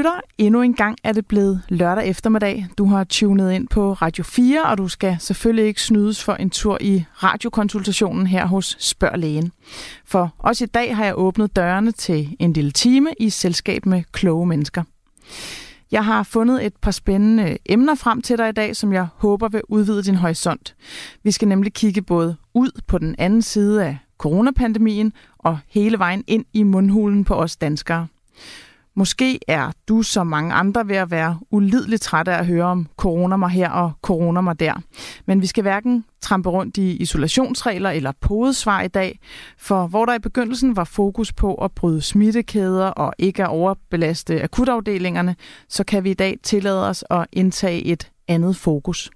lytter, endnu en gang er det blevet lørdag eftermiddag. Du har tunet ind på Radio 4, og du skal selvfølgelig ikke snydes for en tur i radiokonsultationen her hos Spørg Lægen. For også i dag har jeg åbnet dørene til en lille time i selskab med kloge mennesker. Jeg har fundet et par spændende emner frem til dig i dag, som jeg håber vil udvide din horisont. Vi skal nemlig kigge både ud på den anden side af coronapandemien og hele vejen ind i mundhulen på os danskere. Måske er du som mange andre ved at være ulideligt træt af at høre om corona mig her og corona mig der. Men vi skal hverken trampe rundt i isolationsregler eller podesvar i dag, for hvor der i begyndelsen var fokus på at bryde smittekæder og ikke at overbelaste akutafdelingerne, så kan vi i dag tillade os at indtage et andet fokus.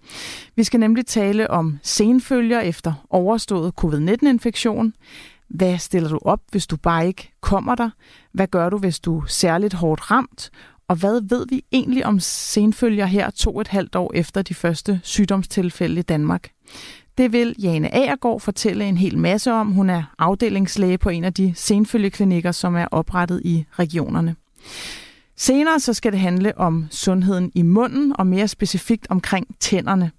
Vi skal nemlig tale om senfølger efter overstået covid-19-infektion, hvad stiller du op, hvis du bare ikke kommer der? Hvad gør du, hvis du er særligt hårdt ramt? Og hvad ved vi egentlig om senfølger her to og et halvt år efter de første sygdomstilfælde i Danmark? Det vil Jane Agergaard fortælle en hel masse om. Hun er afdelingslæge på en af de senfølgeklinikker, som er oprettet i regionerne. Senere så skal det handle om sundheden i munden og mere specifikt omkring tænderne.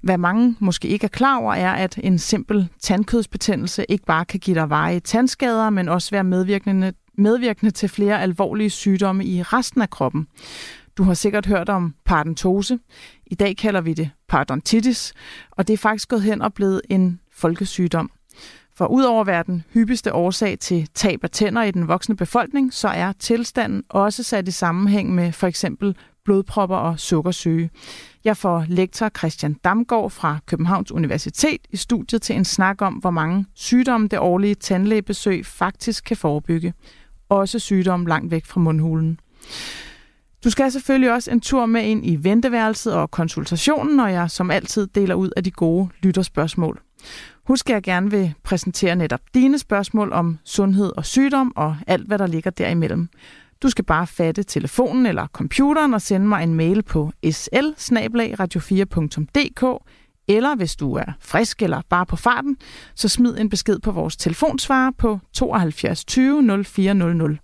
Hvad mange måske ikke er klar over, er, at en simpel tandkødsbetændelse ikke bare kan give dig varige tandskader, men også være medvirkende, medvirkende til flere alvorlige sygdomme i resten af kroppen. Du har sikkert hørt om parodontose. I dag kalder vi det parodontitis, og det er faktisk gået hen og blevet en folkesygdom. For udover at være den hyppigste årsag til tab af tænder i den voksne befolkning, så er tilstanden også sat i sammenhæng med for eksempel blodpropper og sukkersyge. Jeg får lektor Christian Damgaard fra Københavns Universitet i studiet til en snak om, hvor mange sygdomme det årlige tandlægebesøg faktisk kan forebygge. Også sygdomme langt væk fra mundhulen. Du skal selvfølgelig også en tur med ind i venteværelset og konsultationen, når jeg som altid deler ud af de gode lytterspørgsmål. Husk, at jeg gerne vil præsentere netop dine spørgsmål om sundhed og sygdom og alt, hvad der ligger derimellem. Du skal bare fatte telefonen eller computeren og sende mig en mail på sl radio 4dk eller hvis du er frisk eller bare på farten, så smid en besked på vores telefonsvarer på 72 20 0400.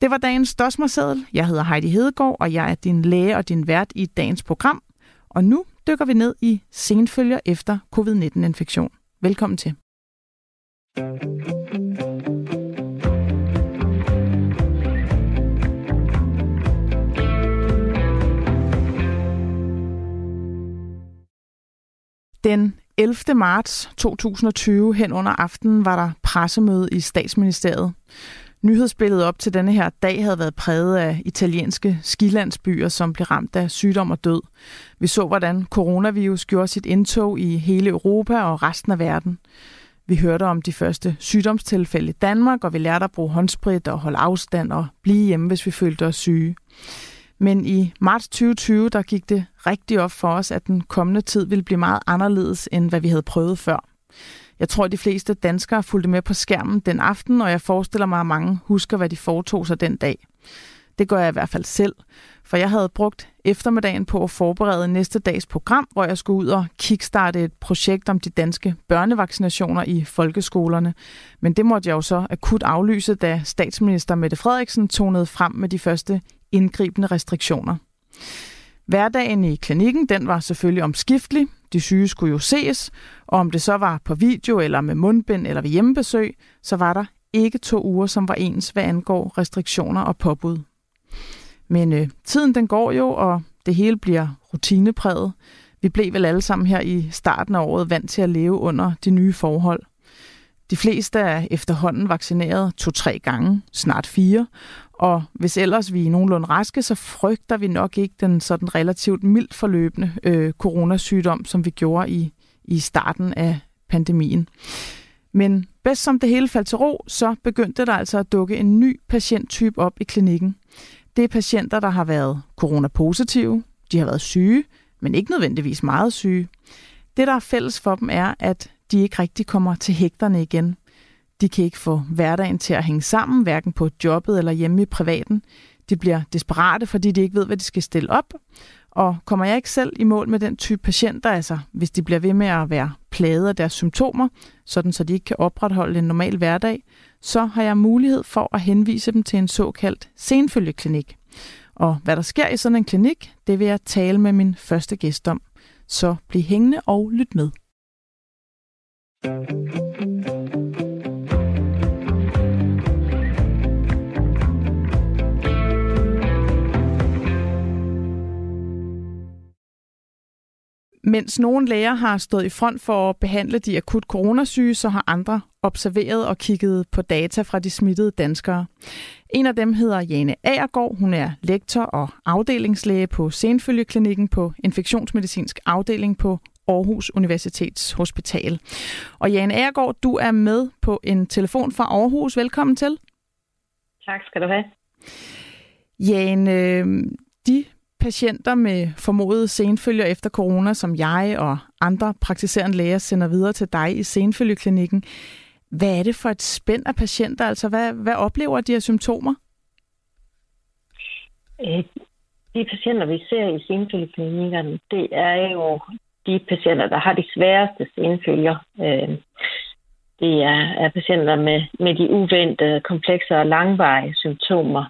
Det var dagens dosmerseddel. Jeg hedder Heidi Hedegaard, og jeg er din læge og din vært i dagens program. Og nu dykker vi ned i senfølger efter covid-19-infektion. Velkommen til. Den 11. marts 2020 hen under aftenen var der pressemøde i statsministeriet. Nyhedsbilledet op til denne her dag havde været præget af italienske skilandsbyer, som blev ramt af sygdom og død. Vi så, hvordan coronavirus gjorde sit indtog i hele Europa og resten af verden. Vi hørte om de første sygdomstilfælde i Danmark, og vi lærte at bruge håndsprit og holde afstand og blive hjemme, hvis vi følte os syge. Men i marts 2020, der gik det rigtig op for os, at den kommende tid ville blive meget anderledes, end hvad vi havde prøvet før. Jeg tror, at de fleste danskere fulgte med på skærmen den aften, og jeg forestiller mig, at mange husker, hvad de foretog sig den dag. Det gør jeg i hvert fald selv, for jeg havde brugt eftermiddagen på at forberede næste dags program, hvor jeg skulle ud og kickstarte et projekt om de danske børnevaccinationer i folkeskolerne. Men det måtte jeg jo så akut aflyse, da statsminister Mette Frederiksen tonede frem med de første indgribende restriktioner. Hverdagen i klinikken den var selvfølgelig omskiftelig. De syge skulle jo ses, og om det så var på video eller med mundbind eller ved hjemmebesøg, så var der ikke to uger, som var ens, hvad angår restriktioner og påbud. Men øh, tiden den går jo, og det hele bliver rutinepræget. Vi blev vel alle sammen her i starten af året vant til at leve under de nye forhold. De fleste er efterhånden vaccineret to-tre gange, snart fire, og hvis ellers vi er nogenlunde raske, så frygter vi nok ikke den sådan relativt mildt forløbende øh, coronasygdom, som vi gjorde i, i starten af pandemien. Men bedst som det hele faldt til ro, så begyndte der altså at dukke en ny patienttype op i klinikken. Det er patienter, der har været coronapositive, de har været syge, men ikke nødvendigvis meget syge. Det, der er fælles for dem, er, at de ikke rigtig kommer til hægterne igen. De kan ikke få hverdagen til at hænge sammen, hverken på jobbet eller hjemme i privaten. De bliver desperate, fordi de ikke ved, hvad de skal stille op. Og kommer jeg ikke selv i mål med den type patienter, altså hvis de bliver ved med at være plaget af deres symptomer, sådan så de ikke kan opretholde en normal hverdag, så har jeg mulighed for at henvise dem til en såkaldt senfølgeklinik. Og hvad der sker i sådan en klinik, det vil jeg tale med min første gæst om. Så bliv hængende og lyt med. Mens nogle læger har stået i front for at behandle de akut coronasyge, så har andre observeret og kigget på data fra de smittede danskere. En af dem hedder Jane Agergaard. Hun er lektor og afdelingslæge på Senfølgeklinikken på infektionsmedicinsk afdeling på Aarhus Universitets Hospital. Og Jane Agergaard, du er med på en telefon fra Aarhus. Velkommen til. Tak skal du have. Jane, øh, de patienter med formodede senfølger efter corona, som jeg og andre praktiserende læger sender videre til dig i senfølgeklinikken. Hvad er det for et spænd af patienter? Altså, hvad, hvad oplever de her symptomer? Øh, de patienter, vi ser i senfølgeklinikkerne, det er jo de patienter, der har de sværeste senfølger. Øh, det er, er patienter med, med de uventede, komplekse og langvarige symptomer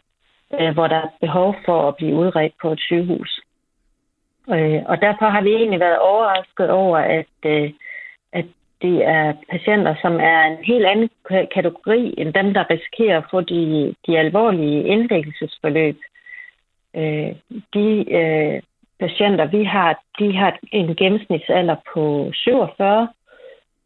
øh, hvor der er behov for at blive udredt på et sygehus. Øh, og derfor har vi egentlig været overrasket over, at, øh, at det er patienter, som er en helt anden kategori end dem, der risikerer at få de, de alvorlige indlæggelsesforløb. Øh, de øh, patienter, vi har, de har en gennemsnitsalder på 47,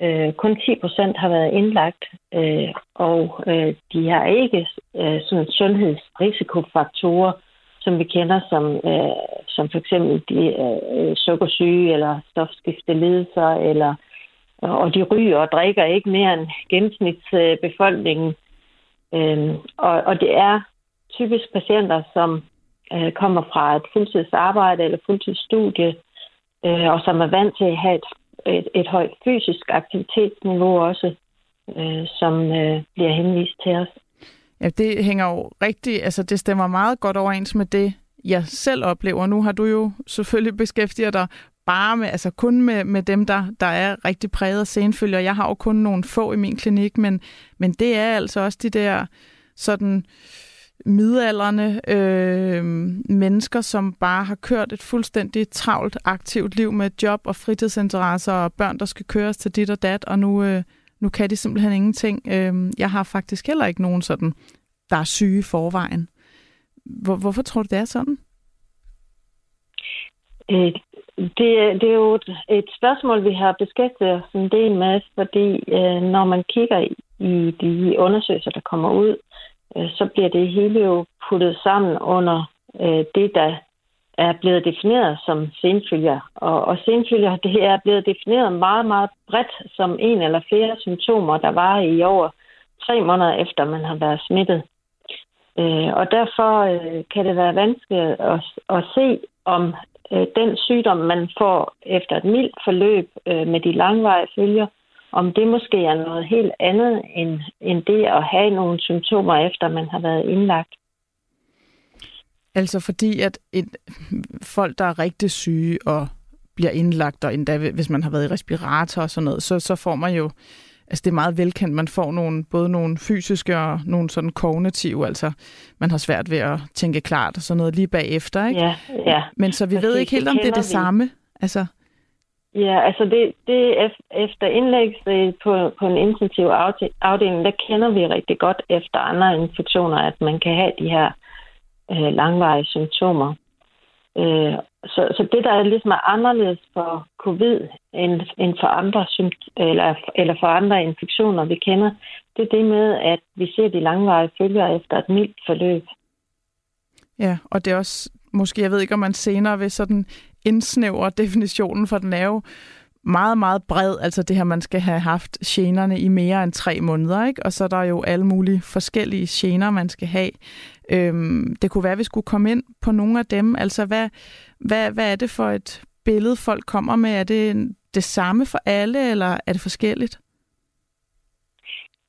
Øh, kun 10 procent har været indlagt, øh, og øh, de har ikke øh, sådan sundhedsrisikofaktorer, som vi kender som, øh, som for eksempel de øh, sukkersyge eller stofskiftelidelser, eller, øh, og de ryger og drikker ikke mere end gennemsnitsbefolkningen. Øh, og, og det er typisk patienter, som øh, kommer fra et fuldtidsarbejde eller fuldtidsstudie, øh, og som er vant til at have et et, et højt fysisk aktivitetsniveau også, øh, som øh, bliver henvist til os. Ja, det hænger jo rigtigt, altså det stemmer meget godt overens med det, jeg selv oplever. Nu har du jo selvfølgelig beskæftiget dig bare med, altså kun med, med dem, der, der er rigtig præget af senfølger. Jeg har jo kun nogle få i min klinik, men, men det er altså også de der sådan øh, midalderne øh, mennesker, som bare har kørt et fuldstændig travlt, aktivt liv med job og fritidsinteresser og børn, der skal køres til dit og dat, og nu, øh, nu kan de simpelthen ingenting. Øh, jeg har faktisk heller ikke nogen sådan, der er syge i forvejen. Hvor, hvorfor tror du, det er sådan? Øh, det, det er jo et, et spørgsmål, vi har beskæftiget os en del med, fordi øh, når man kigger i de undersøgelser, der kommer ud, øh, så bliver det hele jo puttet sammen under øh, det, der er blevet defineret som senfølger. Og, og senfølger, det er blevet defineret meget, meget bredt som en eller flere symptomer, der var i over tre måneder efter, man har været smittet. Øh, og derfor øh, kan det være vanskeligt at, at se, om øh, den sygdom, man får efter et mildt forløb øh, med de langvarige følger, om det måske er noget helt andet end, end det at have nogle symptomer efter man har været indlagt. Altså fordi, at et, folk, der er rigtig syge og bliver indlagt, og endda hvis man har været i respirator og sådan noget, så, så får man jo, altså det er meget velkendt, man får nogle, både nogle fysiske og nogle sådan kognitive, altså man har svært ved at tænke klart og sådan noget lige bagefter, ikke? Ja, ja. Men så vi ved ikke helt, om det er det vi. samme. Altså, Ja, altså det, det efter indlæggelse øh, på, på en intensiv afdeling, der kender vi rigtig godt efter andre infektioner, at man kan have de her øh, langvarige symptomer. Øh, så, så det, der er ligesom er anderledes for covid end, end for andre eller, eller for andre infektioner, vi kender, det er det med, at vi ser de langvarige følger efter et mildt forløb. Ja, og det er også, måske, jeg ved ikke, om man senere vil sådan indsnævre definitionen, for den er jo meget, meget bred, altså det her, man skal have haft generne i mere end tre måneder, ikke? og så er der jo alle mulige forskellige gener, man skal have. Øhm, det kunne være, at vi skulle komme ind på nogle af dem. Altså, hvad, hvad, hvad er det for et billede, folk kommer med? Er det det samme for alle, eller er det forskelligt?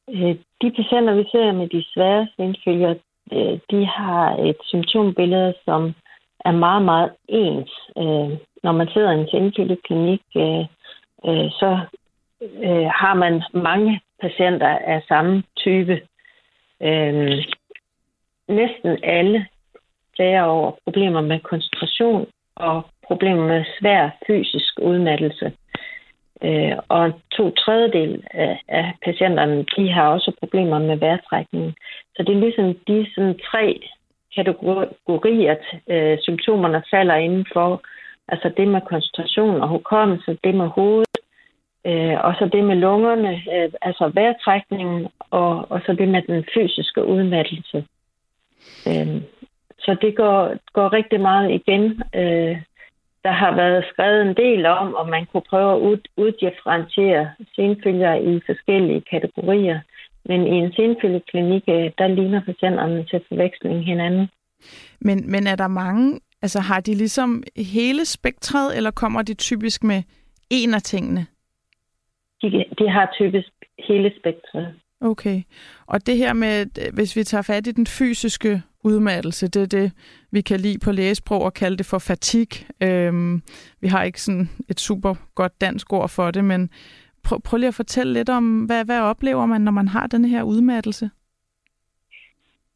Øh, de patienter, vi ser med de svære indfølger, øh, de har et symptombillede, som er meget, meget ens. Øh, når man sidder i en tilfældig klinik, øh, øh, så øh, har man mange patienter af samme type. Øh, næsten alle klager over problemer med koncentration og problemer med svær fysisk udmattelse. Øh, og to tredjedel af, af patienterne, de har også problemer med vejrtrækningen. Så det er ligesom de sådan tre kategorier, øh, symptomerne falder inden for. Altså det med koncentration og hukommelse, det med hovedet, øh, og så det med lungerne, øh, altså vejrtrækningen, og, og så det med den fysiske udmattelse. Øh, så det går, går rigtig meget igen. Øh, der har været skrevet en del om, om man kunne prøve at ud, uddifferentiere senfølger i forskellige kategorier. Men i en senfølgeklinik, øh, der ligner patienterne til forveksling hinanden. Men, men er der mange, altså har de ligesom hele spektret, eller kommer de typisk med en af tingene? De, de har typisk hele spektret. Okay. Og det her med, hvis vi tager fat i den fysiske udmattelse, det er det, vi kan lide på lægesprog og kalde det for fatig. Øhm, vi har ikke sådan et super godt dansk ord for det, men prøv, prøv lige at fortælle lidt om, hvad, hvad oplever man, når man har den her udmattelse?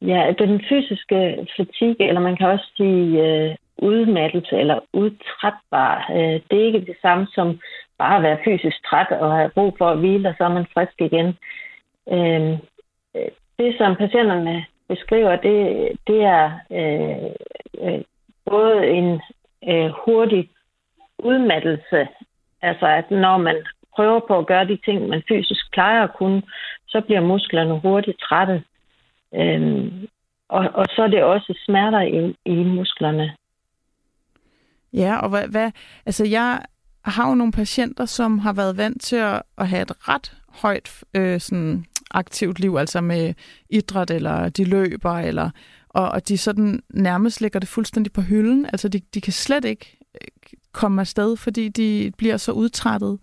Ja, altså, den fysiske fatigue, eller man kan også sige øh, udmattelse eller udtrætbar, øh, det er ikke det samme som bare at være fysisk træt og have brug for at hvile, og så er man frisk igen. Øh, det, som patienterne beskriver, det, det er øh, øh, både en øh, hurtig udmattelse, altså at når man prøver på at gøre de ting, man fysisk plejer at kunne, så bliver musklerne hurtigt trætte. Øhm, og, og så er det også smerter i, i musklerne. Ja, og hvad, hvad, altså jeg har jo nogle patienter, som har været vant til at, at have et ret højt øh, sådan aktivt liv, altså med idræt, eller de løber, eller, og, og de sådan nærmest lægger det fuldstændig på hylden. Altså de, de kan slet ikke øh, komme afsted, fordi de bliver så udtrættet.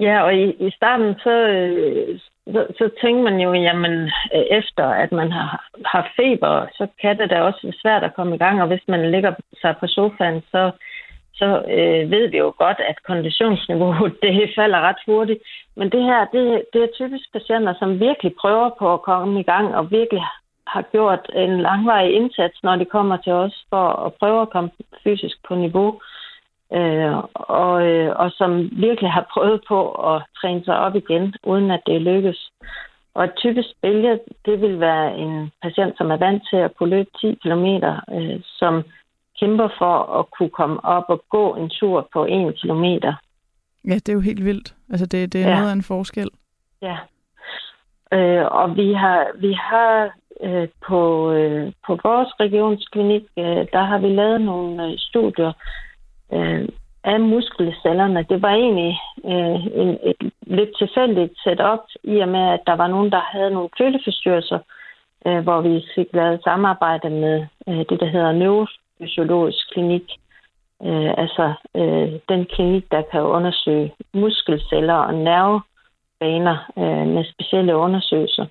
Ja, og i, i starten, så, øh, så, så tænker man jo, jamen øh, efter at man har, har feber, så kan det da også være svært at komme i gang, og hvis man ligger sig på sofaen, så, så øh, ved vi jo godt, at konditionsniveauet det falder ret hurtigt. Men det her, det, det er typisk patienter, som virkelig prøver på at komme i gang, og virkelig har gjort en langvarig indsats, når de kommer til os for at prøve at komme fysisk på niveau. Øh, og, øh, og som virkelig har prøvet på at træne sig op igen, uden at det lykkes. Og et typisk billede, det vil være en patient, som er vant til at kunne løbe 10 km, øh, som kæmper for at kunne komme op og gå en tur på en kilometer. Ja, det er jo helt vildt. Altså, det, det er ja. noget af en forskel. Ja. Øh, og vi har, vi har øh, på, øh, på vores regionsklinik, øh, der har vi lavet nogle øh, studier øh, af muskelcellerne. Det var egentlig øh, en, et lidt tilfældigt setup, i og med, at der var nogen, der havde nogle køleforstyrrelser, øh, hvor vi fik lavet samarbejde med øh, det, der hedder neurofysiologisk klinik. Øh, altså øh, den klinik, der kan undersøge muskelceller og nervebaner øh, med specielle undersøgelser.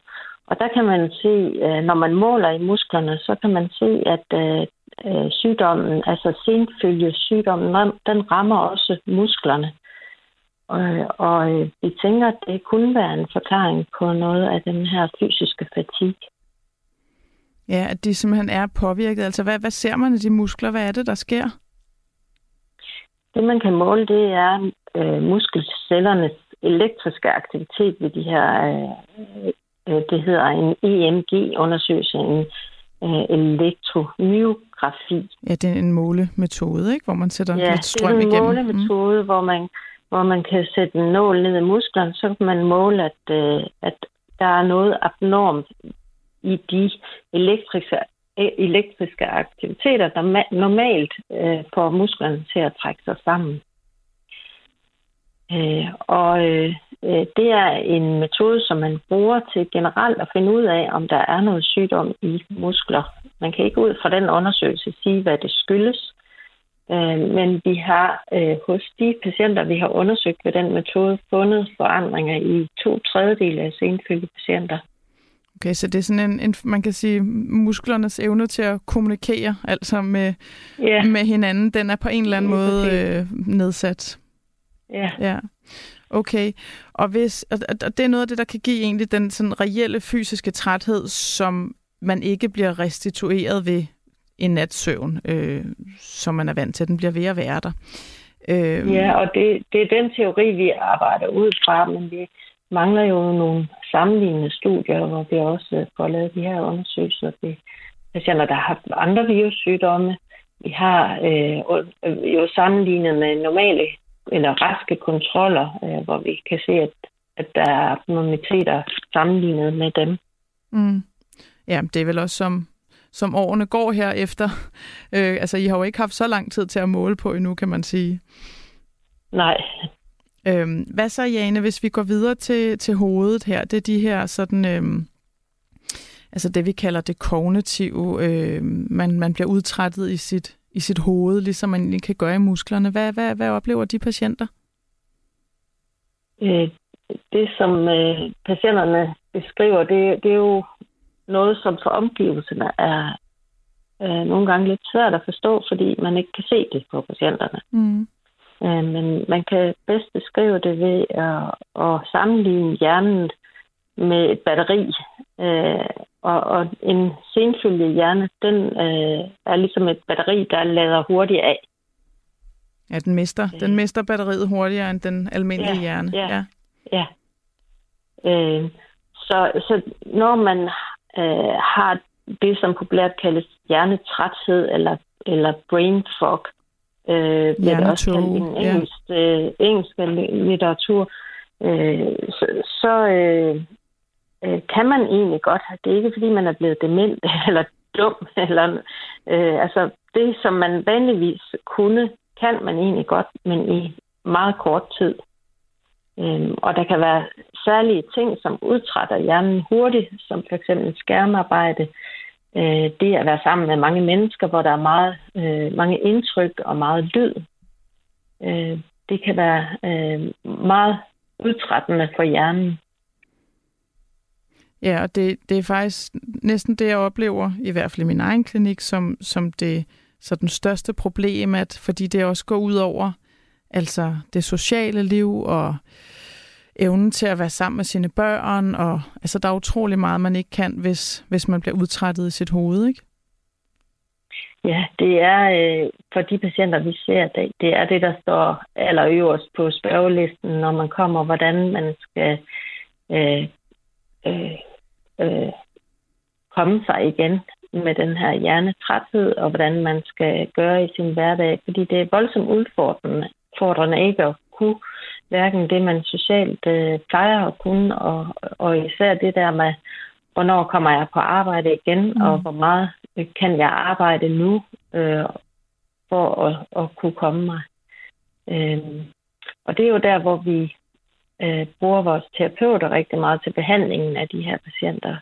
Og der kan man se, øh, når man måler i musklerne, så kan man se, at øh, øh, sygdommen, altså senfølgesygdommen, den rammer også musklerne. Og, og øh, vi tænker, at det kunne være en forklaring på noget af den her fysiske fatig. Ja, at de simpelthen er påvirket. Altså, hvad, hvad ser man af de muskler? Hvad er det, der sker? Det, man kan måle, det er øh, muskelcellernes elektriske aktivitet ved de her, øh, øh, det hedder en EMG-undersøgelse, en øh, elektromyografi. Ja, det er en målemetode, ikke? hvor man sætter ja, lidt strøm igennem. Ja, det er en målemetode, mm. hvor, man, hvor man kan sætte en nål ned i musklerne, så kan man måle, at, øh, at der er noget abnormt i de elektriske, elektriske aktiviteter, der normalt øh, får musklerne til at trække sig sammen. Øh, og øh, øh, det er en metode, som man bruger til generelt at finde ud af, om der er noget sygdom i muskler. Man kan ikke ud fra den undersøgelse sige, hvad det skyldes. Øh, men vi har øh, hos de patienter, vi har undersøgt ved den metode, fundet forandringer i to tredjedele af senfølge patienter. Okay, så det er sådan en, en, man kan sige, musklernes evne til at kommunikere, altså med, yeah. med hinanden, den er på en eller anden måde øh, nedsat. Ja. ja. Okay, og, hvis, og det er noget af det, der kan give egentlig den sådan reelle fysiske træthed, som man ikke bliver restitueret ved en nats søvn, øh, som man er vant til. Den bliver ved at være der. Øh, ja, og det, det er den teori, vi arbejder ud fra, men vi mangler jo nogle sammenlignende studier, hvor vi også får lavet de her undersøgelser ved patienter, der har haft andre virussygdomme. Vi har øh, jo sammenlignet med normale eller raske kontroller, øh, hvor vi kan se, at, at der er abnormiteter sammenlignet med dem. Mm. Ja, det er vel også som, som årene går her efter. Øh, altså, I har jo ikke haft så lang tid til at måle på endnu, kan man sige. Nej. Øhm, hvad så, Jane, hvis vi går videre til, til hovedet her? Det er de her sådan... Øhm, altså det, vi kalder det kognitive. Øh, man, man bliver udtrættet i sit, i sit hoved, ligesom man kan gøre i musklerne. Hvad, hvad, hvad oplever de patienter? Øh, det, som øh, patienterne beskriver, det, det er jo noget, som for omgivelserne er øh, nogle gange lidt svært at forstå, fordi man ikke kan se det på patienterne. Mm. Øh, men man kan bedst beskrive det ved at, at sammenligne hjernen med et batteri. Øh, og, og en senfølge hjerne, den øh, er ligesom et batteri, der lader hurtigt af. Ja, den mister, øh. den mister batteriet hurtigere end den almindelige ja, hjerne. Ja, ja. ja. Øh, så, så når man øh, har det, som populært kaldes hjernetræthed eller, eller brain fog, øh, bliver det også kaldt i en engelsk, ja. øh, engelsk litteratur, øh, så, så øh, øh, kan man egentlig godt. Det er ikke, fordi man er blevet dement eller dum. Eller, øh, altså, det, som man vanligvis kunne, kan man egentlig godt, men i meget kort tid. Øh, og der kan være særlige ting, som udtrætter hjernen hurtigt, som for eksempel skærmarbejde, øh, det at være sammen med mange mennesker, hvor der er meget, øh, mange indtryk og meget lyd. Øh, det kan være øh, meget udtrættende for hjernen. Ja, og det, det er faktisk næsten det, jeg oplever, i hvert fald i min egen klinik, som, som det så den største problem, at fordi det også går ud over altså det sociale liv og evnen til at være sammen med sine børn. Og, altså, der er utrolig meget, man ikke kan, hvis, hvis man bliver udtrættet i sit hoved, ikke? Ja, det er øh, for de patienter, vi ser, det, det er det, der står allerøverst på spørgelisten, når man kommer, hvordan man skal øh, øh, øh, komme sig igen med den her hjernetræthed, og hvordan man skal gøre i sin hverdag. Fordi det er voldsomt udfordrende ikke at kunne hverken det, man socialt øh, plejer at kunne, og, og især det der med, hvornår kommer jeg på arbejde igen, mm. og hvor meget kan jeg arbejde nu øh, for at, at kunne komme mig. Øh, og det er jo der, hvor vi øh, bruger vores terapeuter rigtig meget til behandlingen af de her patienter.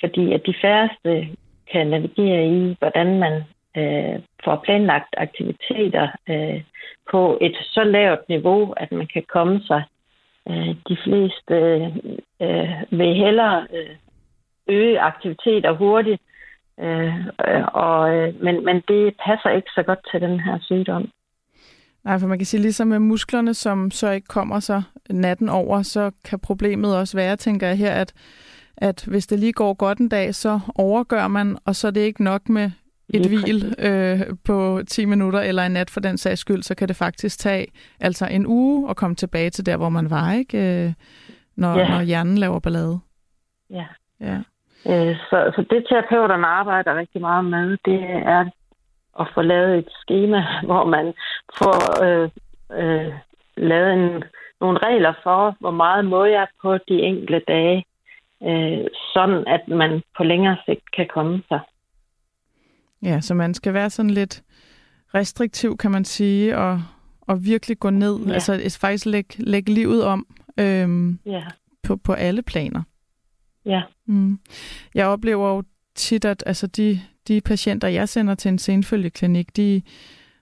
Fordi at de færreste kan navigere i, hvordan man øh, får planlagt aktiviteter øh, på et så lavt niveau, at man kan komme sig. Øh, de fleste øh, vil hellere øh, øge aktiviteter hurtigt, øh, og, øh, men, men det passer ikke så godt til den her sygdom. Nej, for man kan sige, ligesom med musklerne, som så ikke kommer sig natten over, så kan problemet også være, tænker jeg her, at, at hvis det lige går godt en dag, så overgør man, og så er det ikke nok med et hvil øh, på 10 minutter eller en nat for den sags skyld, så kan det faktisk tage altså en uge at komme tilbage til der, hvor man var, ikke? Øh, når, ja. når hjernen laver ballade. Ja. ja. Øh, så, så det terapeuterne arbejder rigtig meget med, det er at få lavet et schema, hvor man får øh, øh, lavet en, nogle regler for, hvor meget må jeg på de enkelte dage, øh, sådan at man på længere sigt kan komme sig. Ja, så man skal være sådan lidt restriktiv, kan man sige, og, og virkelig gå ned, ja. altså faktisk lægge, lægge livet om øhm, ja. på, på alle planer. Ja. Mm. Jeg oplever jo tit, at altså de, de patienter, jeg sender til en senfølgeklinik, de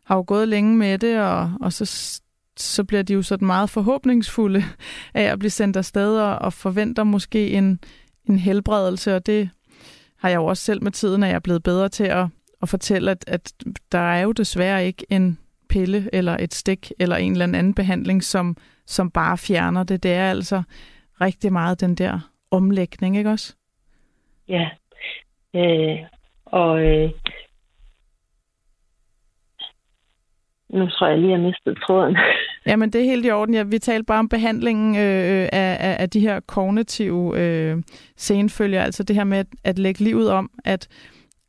har jo gået længe med det, og, og så, så bliver de jo sådan meget forhåbningsfulde af at blive sendt afsted og, og forventer måske en, en helbredelse, og det har jeg jo også selv med tiden, at jeg er blevet bedre til at, at fortælle, at, at der er jo desværre ikke en pille eller et stik eller en eller anden behandling, som, som bare fjerner det. Det er altså rigtig meget den der omlægning, ikke også? Ja, Øh, og øh, nu tror jeg lige, at jeg mistede tråden. Jamen, det er helt i orden. Ja, vi talte bare om behandlingen øh, øh, af, af, af de her kognitive øh, senfølger, altså det her med at, at lægge livet om, at,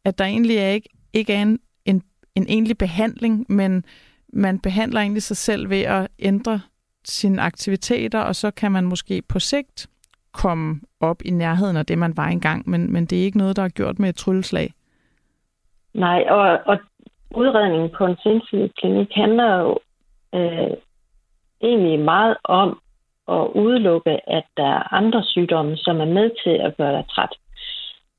at der egentlig er ikke, ikke er en, en, en egentlig behandling, men man behandler egentlig sig selv ved at ændre sine aktiviteter, og så kan man måske på sigt komme op i nærheden af det, man var engang, men, men det er ikke noget, der er gjort med et trylleslag. Nej, og, og udredningen på en klinik handler jo øh, egentlig meget om at udelukke, at der er andre sygdomme, som er med til at gøre dig træt.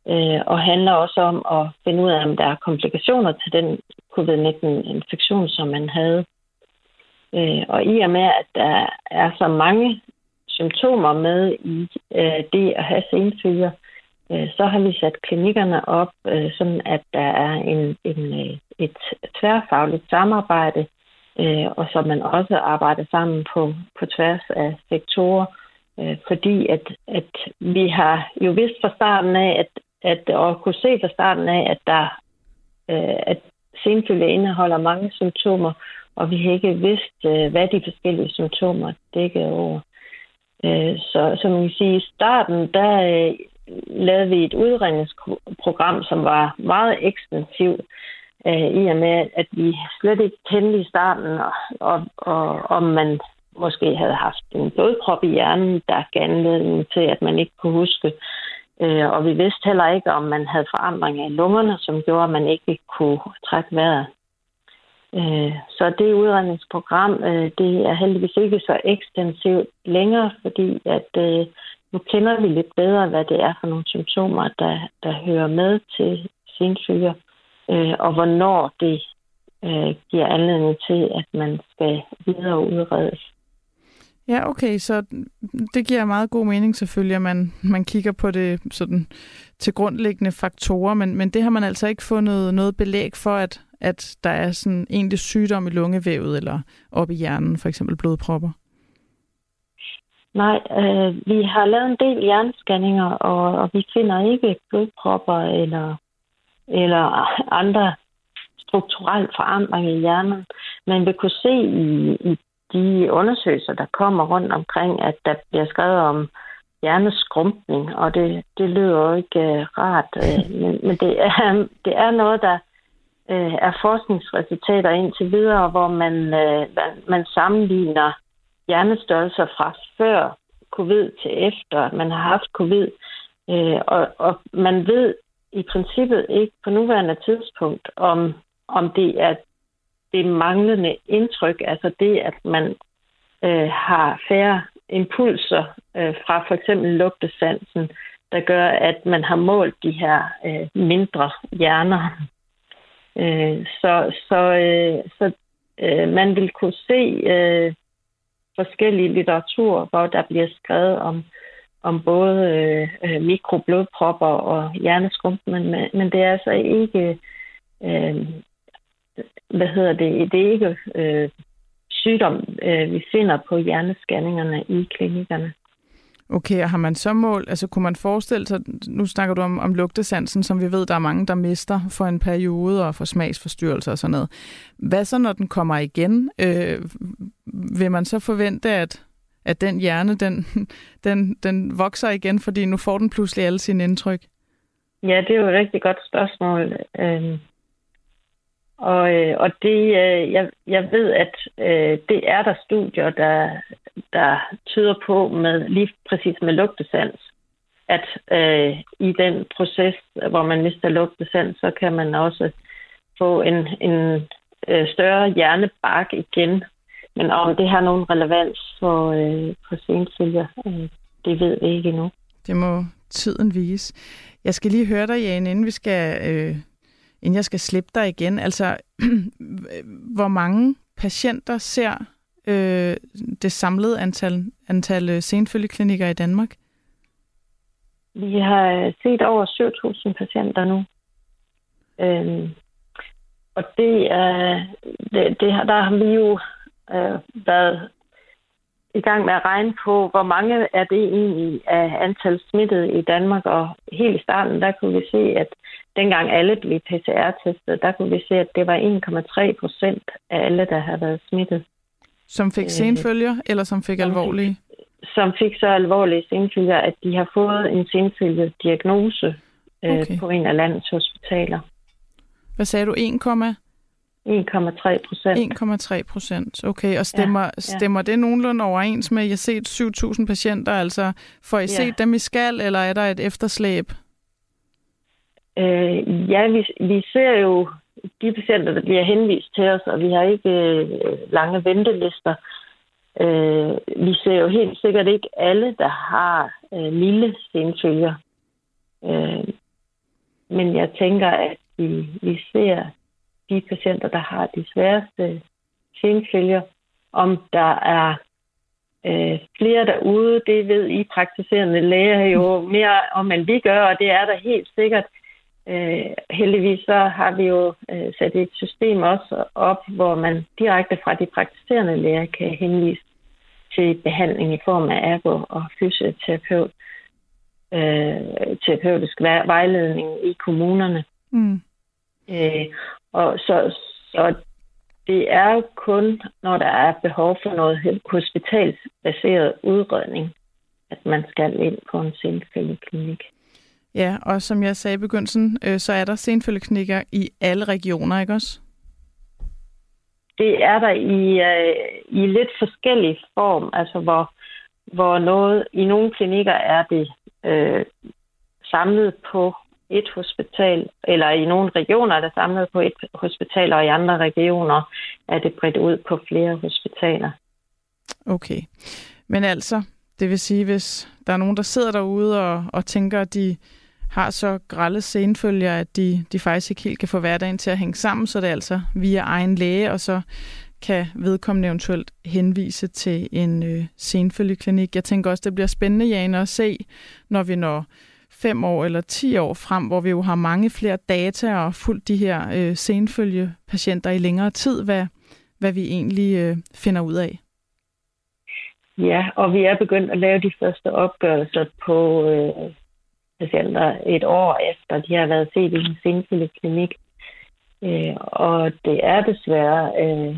Øh, og handler også om at finde ud af, om der er komplikationer til den covid-19-infektion, som man havde. Øh, og i og med, at der er så mange symptomer med i øh, det at have senfølger, Øh, så har vi sat klinikkerne op, øh, sådan at der er en, en, øh, et tværfagligt samarbejde, og så man også arbejder sammen på, på tværs af sektorer, fordi at, at vi har jo vidst fra starten af, at, at og kunne se fra starten af, at der at senfølge indeholder mange symptomer, og vi har ikke vidst, hvad de forskellige symptomer dækker over. Så som man kan sige, i starten, der lavede vi et udredningsprogram, som var meget ekstensivt, øh, i og med, at vi slet ikke kendte i starten, og, og, og om man måske havde haft en blodprop i hjernen, der gav anledning til, at man ikke kunne huske. Øh, og vi vidste heller ikke, om man havde forandringer i lungerne, som gjorde, at man ikke kunne trække vejret. Øh, så det udredningsprogram, øh, det er heldigvis ikke så ekstensivt længere, fordi at øh, nu kender vi lidt bedre, hvad det er for nogle symptomer, der, der hører med til senfølger, øh, og hvornår det øh, giver anledning til, at man skal videre udredes. Ja, okay, så det giver meget god mening selvfølgelig, at man, man kigger på det sådan til grundlæggende faktorer, men, men det har man altså ikke fundet noget belæg for, at, at der er sådan egentlig sygdom i lungevævet eller op i hjernen, for eksempel blodpropper? Nej, øh, vi har lavet en del hjernescanninger, og, og vi finder ikke blodpropper eller, eller andre strukturelle forandringer i hjernen. Men vi kunne se i, i de undersøgelser, der kommer rundt omkring, at der bliver skrevet om hjerneskrumpning, og det, det lyder jo ikke uh, rart, uh, men, men det, er, det er noget, der uh, er forskningsresultater indtil videre, hvor man, uh, man sammenligner hjernestørrelser fra før covid til efter, at man har haft covid, Øh, og, og man ved i princippet ikke på nuværende tidspunkt, om, om det er det manglende indtryk, altså det, at man øh, har færre impulser øh, fra for eksempel lugtesansen, der gør, at man har målt de her øh, mindre hjerner. Øh, så så, øh, så øh, man vil kunne se øh, forskellige litteratur, hvor der bliver skrevet om, om både øh, mikroblodpropper og hjerneskrump, men, men det er altså ikke øh, hvad hedder det, det er ikke øh, sygdom, øh, vi finder på hjernescanningerne i klinikkerne. Okay, og har man så mål, altså kunne man forestille sig, nu snakker du om, om lugtesansen, som vi ved, der er mange, der mister for en periode og for smagsforstyrrelser og sådan noget. Hvad så, når den kommer igen? Øh, vil man så forvente, at, at den hjerne, den, den, den vokser igen, fordi nu får den pludselig alle sine indtryk? Ja, det er jo et rigtig godt spørgsmål. Øh, og, øh, og det, øh, jeg, jeg ved, at øh, det er der studier, der, der tyder på med lige præcis med lugtesans, at øh, i den proces, hvor man mister lugtesans, så kan man også få en, en øh, større hjernebark igen. Men om det har nogen relevans for, øh, for senfølger, øh, det ved vi ikke endnu. Det må tiden vise. Jeg skal lige høre dig, Jane, inden vi skal øh, inden jeg skal slippe dig igen. Altså, hvor mange patienter ser øh, det samlede antal, antal øh, senfølgeklinikker i Danmark? Vi har set over 7.000 patienter nu. Øhm, og det er, det, det, der har vi jo øh, været i gang med at regne på, hvor mange er det egentlig af antal smittede i Danmark. Og helt i starten, der kunne vi se, at dengang alle blev PCR-testet, der kunne vi se, at det var 1,3 procent af alle, der havde været smittet. Som fik øh, senfølger, eller som fik som alvorlige? Fik, som fik så alvorlige senfølger, at de har fået en senfølget diagnose øh, okay. på en af landets hospitaler. Hvad sagde du? 1, 1,3 procent. 1,3 procent, okay. Og stemmer, ja, ja. stemmer det nogenlunde overens med, at jeg har set 7.000 patienter? Altså, får I ja. set dem i skal, eller er der et efterslæb? Øh, ja, vi, vi ser jo de patienter, der bliver henvist til os, og vi har ikke øh, lange ventelister. Øh, vi ser jo helt sikkert ikke alle, der har øh, milde senfølger. Øh, men jeg tænker, at vi, vi ser de patienter, der har de sværeste senfølger. Om der er øh, flere derude, det ved I praktiserende læger jo mere om, end vi gør, og det er der helt sikkert. Øh, heldigvis så har vi jo øh, sat et system også op, hvor man direkte fra de praktiserende læger kan henvise til behandling i form af ergo og fysioterapeut, øh, terapeutisk vejledning i kommunerne. Mm. Øh, og så, så det er kun, når der er behov for noget hospitalsbaseret udredning, at man skal ind på en senfølgeklinik. Ja, og som jeg sagde i begyndelsen, øh, så er der senfølgeklinikker i alle regioner, ikke også? Det er der i, øh, i lidt forskellig form, altså hvor, hvor noget, i nogle klinikker er det øh, samlet på et hospital, eller i nogle regioner er det samlet på et hospital, og i andre regioner er det bredt ud på flere hospitaler. Okay. Men altså, det vil sige, hvis der er nogen, der sidder derude og, og tænker, at de har så grælde senfølger, at de, de faktisk ikke helt kan få hverdagen til at hænge sammen, så det er altså via egen læge, og så kan vedkommende eventuelt henvise til en øh, senfølgeklinik. Jeg tænker også, det bliver spændende, Jane, at se, når vi når fem år eller ti år frem, hvor vi jo har mange flere data og fuldt de her øh, senfølgepatienter i længere tid, hvad, hvad vi egentlig øh, finder ud af. Ja, og vi er begyndt at lave de første opgørelser på øh, patienter et år efter, de har været set i en senfølgeklinik. Øh, og det er desværre øh,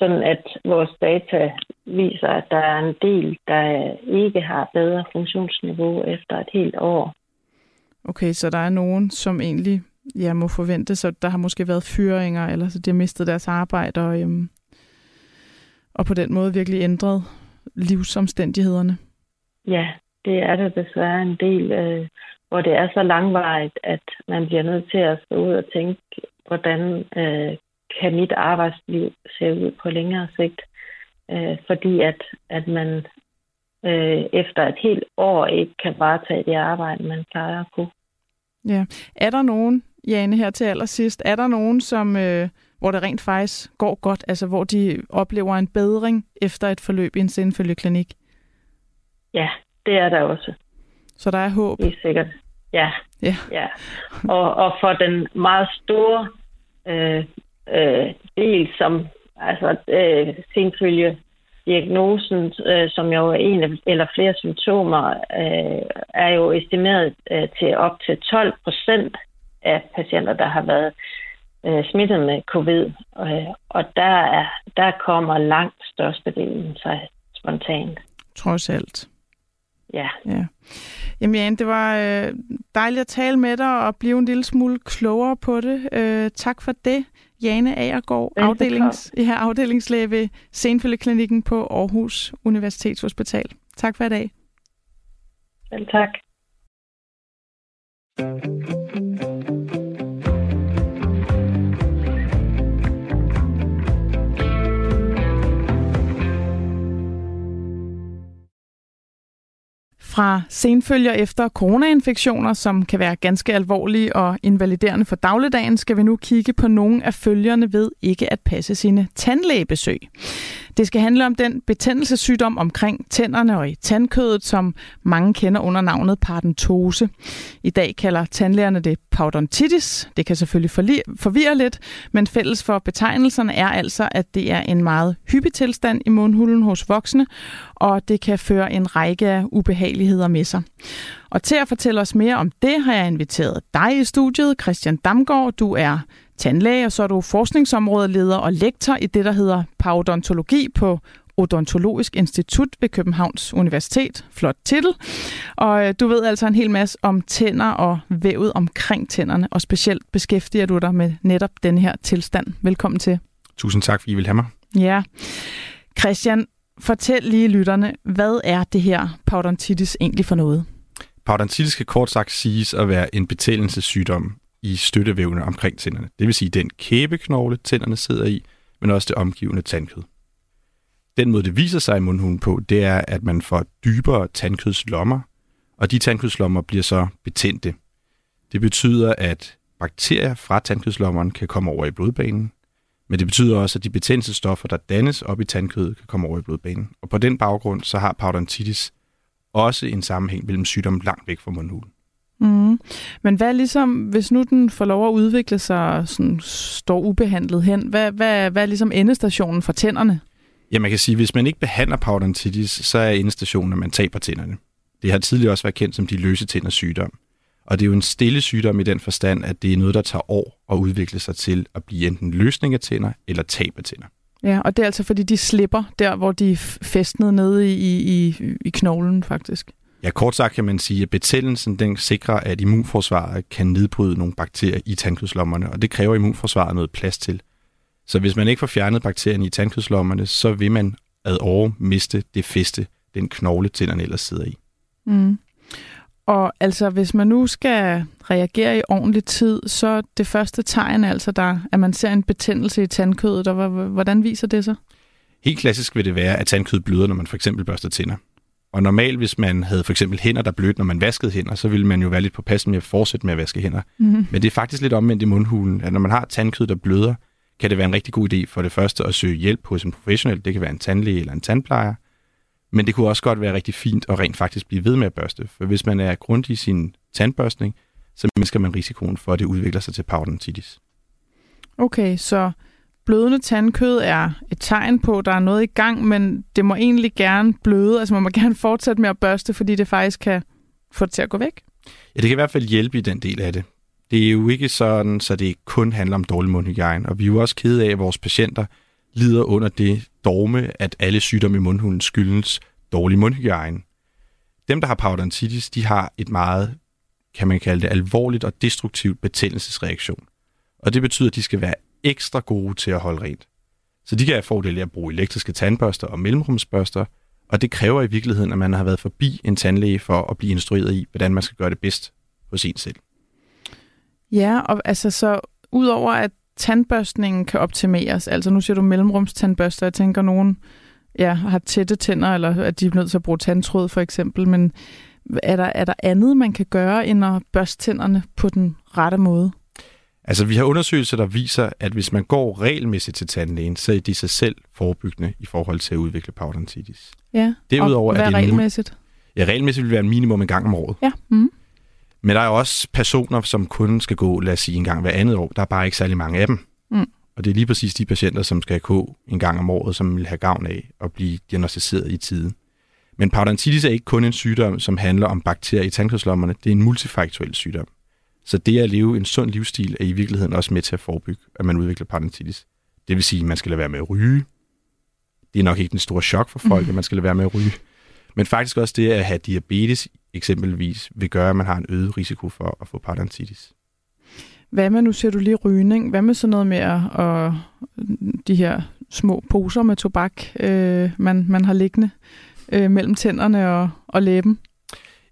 sådan at vores data viser, at der er en del, der ikke har bedre funktionsniveau efter et helt år. Okay, så der er nogen, som egentlig ja, må forvente sig, der har måske været fyringer, eller så de har mistet deres arbejde, og, øhm, og på den måde virkelig ændret livsomstændighederne. Ja, det er der desværre en del, øh, hvor det er så langvarigt, at man bliver nødt til at stå ud og tænke, hvordan øh, kan mit arbejdsliv se ud på længere sigt. Øh, fordi at, at man øh, efter et helt år ikke kan varetage det arbejde, man plejer at kunne. Ja. Er der nogen, Jane, her til allersidst, er der nogen, som, øh, hvor det rent faktisk går godt, altså hvor de oplever en bedring efter et forløb i en sindfølgeklinik? Ja, det er der også. Så der er håb? Det er sikkert. Ja. ja. ja. Og, og for den meget store øh, øh, del, som altså øh, senfølge diagnosen, øh, som jo er en eller flere symptomer, øh, er jo estimeret øh, til op til 12 procent af patienter, der har været øh, smittet med covid. Øh, og der, er, der kommer langt størstedelen sig spontant. Trods alt. Ja. ja. Jamen Jan, det var øh, dejligt at tale med dig og blive en lille smule klogere på det. Øh, tak for det. Jane Agergaard, afdelings, ja, afdelingslæge ved Senfølgeklinikken på Aarhus Universitetshospital. Tak for i dag. Selv tak. Fra senfølger efter coronainfektioner, som kan være ganske alvorlige og invaliderende for dagligdagen, skal vi nu kigge på nogle af følgerne ved ikke at passe sine tandlægebesøg. Det skal handle om den betændelsessygdom omkring tænderne og i tandkødet, som mange kender under navnet parodontose. I dag kalder tandlægerne det parodontitis. Det kan selvfølgelig forvirre lidt, men fælles for betegnelserne er altså, at det er en meget hyppig tilstand i mundhulen hos voksne, og det kan føre en række af ubehageligheder med sig. Og til at fortælle os mere om det, har jeg inviteret dig i studiet, Christian Damgaard. Du er tandlæge, og så er du forskningsområdeleder og lektor i det, der hedder parodontologi på Odontologisk Institut ved Københavns Universitet. Flot titel. Og øh, du ved altså en hel masse om tænder og vævet omkring tænderne, og specielt beskæftiger du dig med netop den her tilstand. Velkommen til. Tusind tak, fordi I vil have mig. Ja. Christian, fortæl lige lytterne, hvad er det her parodontitis egentlig for noget? Parodontitis kan kort sagt siges at være en betændelsessygdom i støttevævene omkring tænderne. Det vil sige den kæbeknogle, tænderne sidder i, men også det omgivende tandkød. Den måde, det viser sig i mundhulen på, det er, at man får dybere tandkødslommer, og de tandkødslommer bliver så betændte. Det betyder, at bakterier fra tandkødslommeren kan komme over i blodbanen, men det betyder også, at de betændelsesstoffer, der dannes op i tandkødet, kan komme over i blodbanen. Og på den baggrund, så har parodontitis også en sammenhæng mellem sygdomme langt væk fra mundhulen. Mm. Men hvad ligesom, hvis nu den får lov at udvikle sig og sådan, står ubehandlet hen, hvad, hvad, hvad er ligesom endestationen for tænderne? Ja, man kan sige, at hvis man ikke behandler parodontitis, så er endestationen, at man taber tænderne. Det har tidligere også været kendt som de løse tænders sygdom. Og det er jo en stille sygdom i den forstand, at det er noget, der tager år at udvikle sig til at blive enten løsning af tænder eller tab af tænder. Ja, og det er altså fordi, de slipper der, hvor de er festnet nede i, i, i knoglen faktisk. Ja, kort sagt kan man sige, at betændelsen den sikrer, at immunforsvaret kan nedbryde nogle bakterier i tandkødslommerne, og det kræver immunforsvaret noget plads til. Så hvis man ikke får fjernet bakterierne i tandkødslommerne, så vil man ad år miste det feste, den knogle tænderne ellers sidder i. Mm. Og altså, hvis man nu skal reagere i ordentlig tid, så det første tegn altså, der, at man ser en betændelse i tandkødet, og hvordan viser det sig? Helt klassisk vil det være, at tandkødet bløder, når man for eksempel børster tænder. Og normalt, hvis man havde for eksempel hænder, der blødte, når man vaskede hænder, så ville man jo være lidt på passen med at fortsætte med at vaske hænder. Mm-hmm. Men det er faktisk lidt omvendt i mundhulen, at når man har tandkød, der bløder, kan det være en rigtig god idé for det første at søge hjælp hos en professionel. Det kan være en tandlæge eller en tandplejer. Men det kunne også godt være rigtig fint at rent faktisk blive ved med at børste. For hvis man er grundig i sin tandbørstning, så mindsker man risikoen for, at det udvikler sig til parodontitis. Okay, så blødende tandkød er et tegn på, at der er noget i gang, men det må egentlig gerne bløde. Altså man må gerne fortsætte med at børste, fordi det faktisk kan få det til at gå væk. Ja, det kan i hvert fald hjælpe i den del af det. Det er jo ikke sådan, så det kun handler om dårlig mundhygiejne. Og vi er jo også kede af, at vores patienter lider under det dogme, at alle sygdomme i mundhulen skyldes dårlig mundhygiejne. Dem, der har parodontitis, de har et meget, kan man kalde det, alvorligt og destruktivt betændelsesreaktion. Og det betyder, at de skal være ekstra gode til at holde rent. Så de kan have fordel af at bruge elektriske tandbørster og mellemrumsbørster, og det kræver i virkeligheden, at man har været forbi en tandlæge for at blive instrueret i, hvordan man skal gøre det bedst hos en selv. Ja, og altså så udover at tandbørstningen kan optimeres, altså nu siger du mellemrumstandbørster, jeg tænker nogen ja, har tætte tænder, eller at de er nødt til at bruge tandtråd for eksempel, men er der, er der andet, man kan gøre, end at børste tænderne på den rette måde? Altså, vi har undersøgelser, der viser, at hvis man går regelmæssigt til tandlægen, så er det sig selv forebyggende i forhold til at udvikle parodontitis. Ja, Derudover og hvad er det regelmæssigt? Ja, regelmæssigt vil være en minimum en gang om året. Ja. Mm. Men der er også personer, som kun skal gå, lad os sige, en gang hver andet år. Der er bare ikke særlig mange af dem. Mm. Og det er lige præcis de patienter, som skal gå en gang om året, som vil have gavn af at blive diagnostiseret i tide. Men parodontitis er ikke kun en sygdom, som handler om bakterier i tandkødslommerne. Det er en multifaktuel sygdom. Så det at leve en sund livsstil er i virkeligheden også med til at forebygge, at man udvikler parodontitis. Det vil sige, at man skal lade være med at ryge. Det er nok ikke den store chok for folk, mm. at man skal lade være med at ryge. Men faktisk også det at have diabetes eksempelvis vil gøre, at man har en øget risiko for at få parodontitis. Hvad med, nu ser du lige rygning, hvad med sådan noget med at, at de her små poser med tobak, øh, man, man har liggende øh, mellem tænderne og, og læben?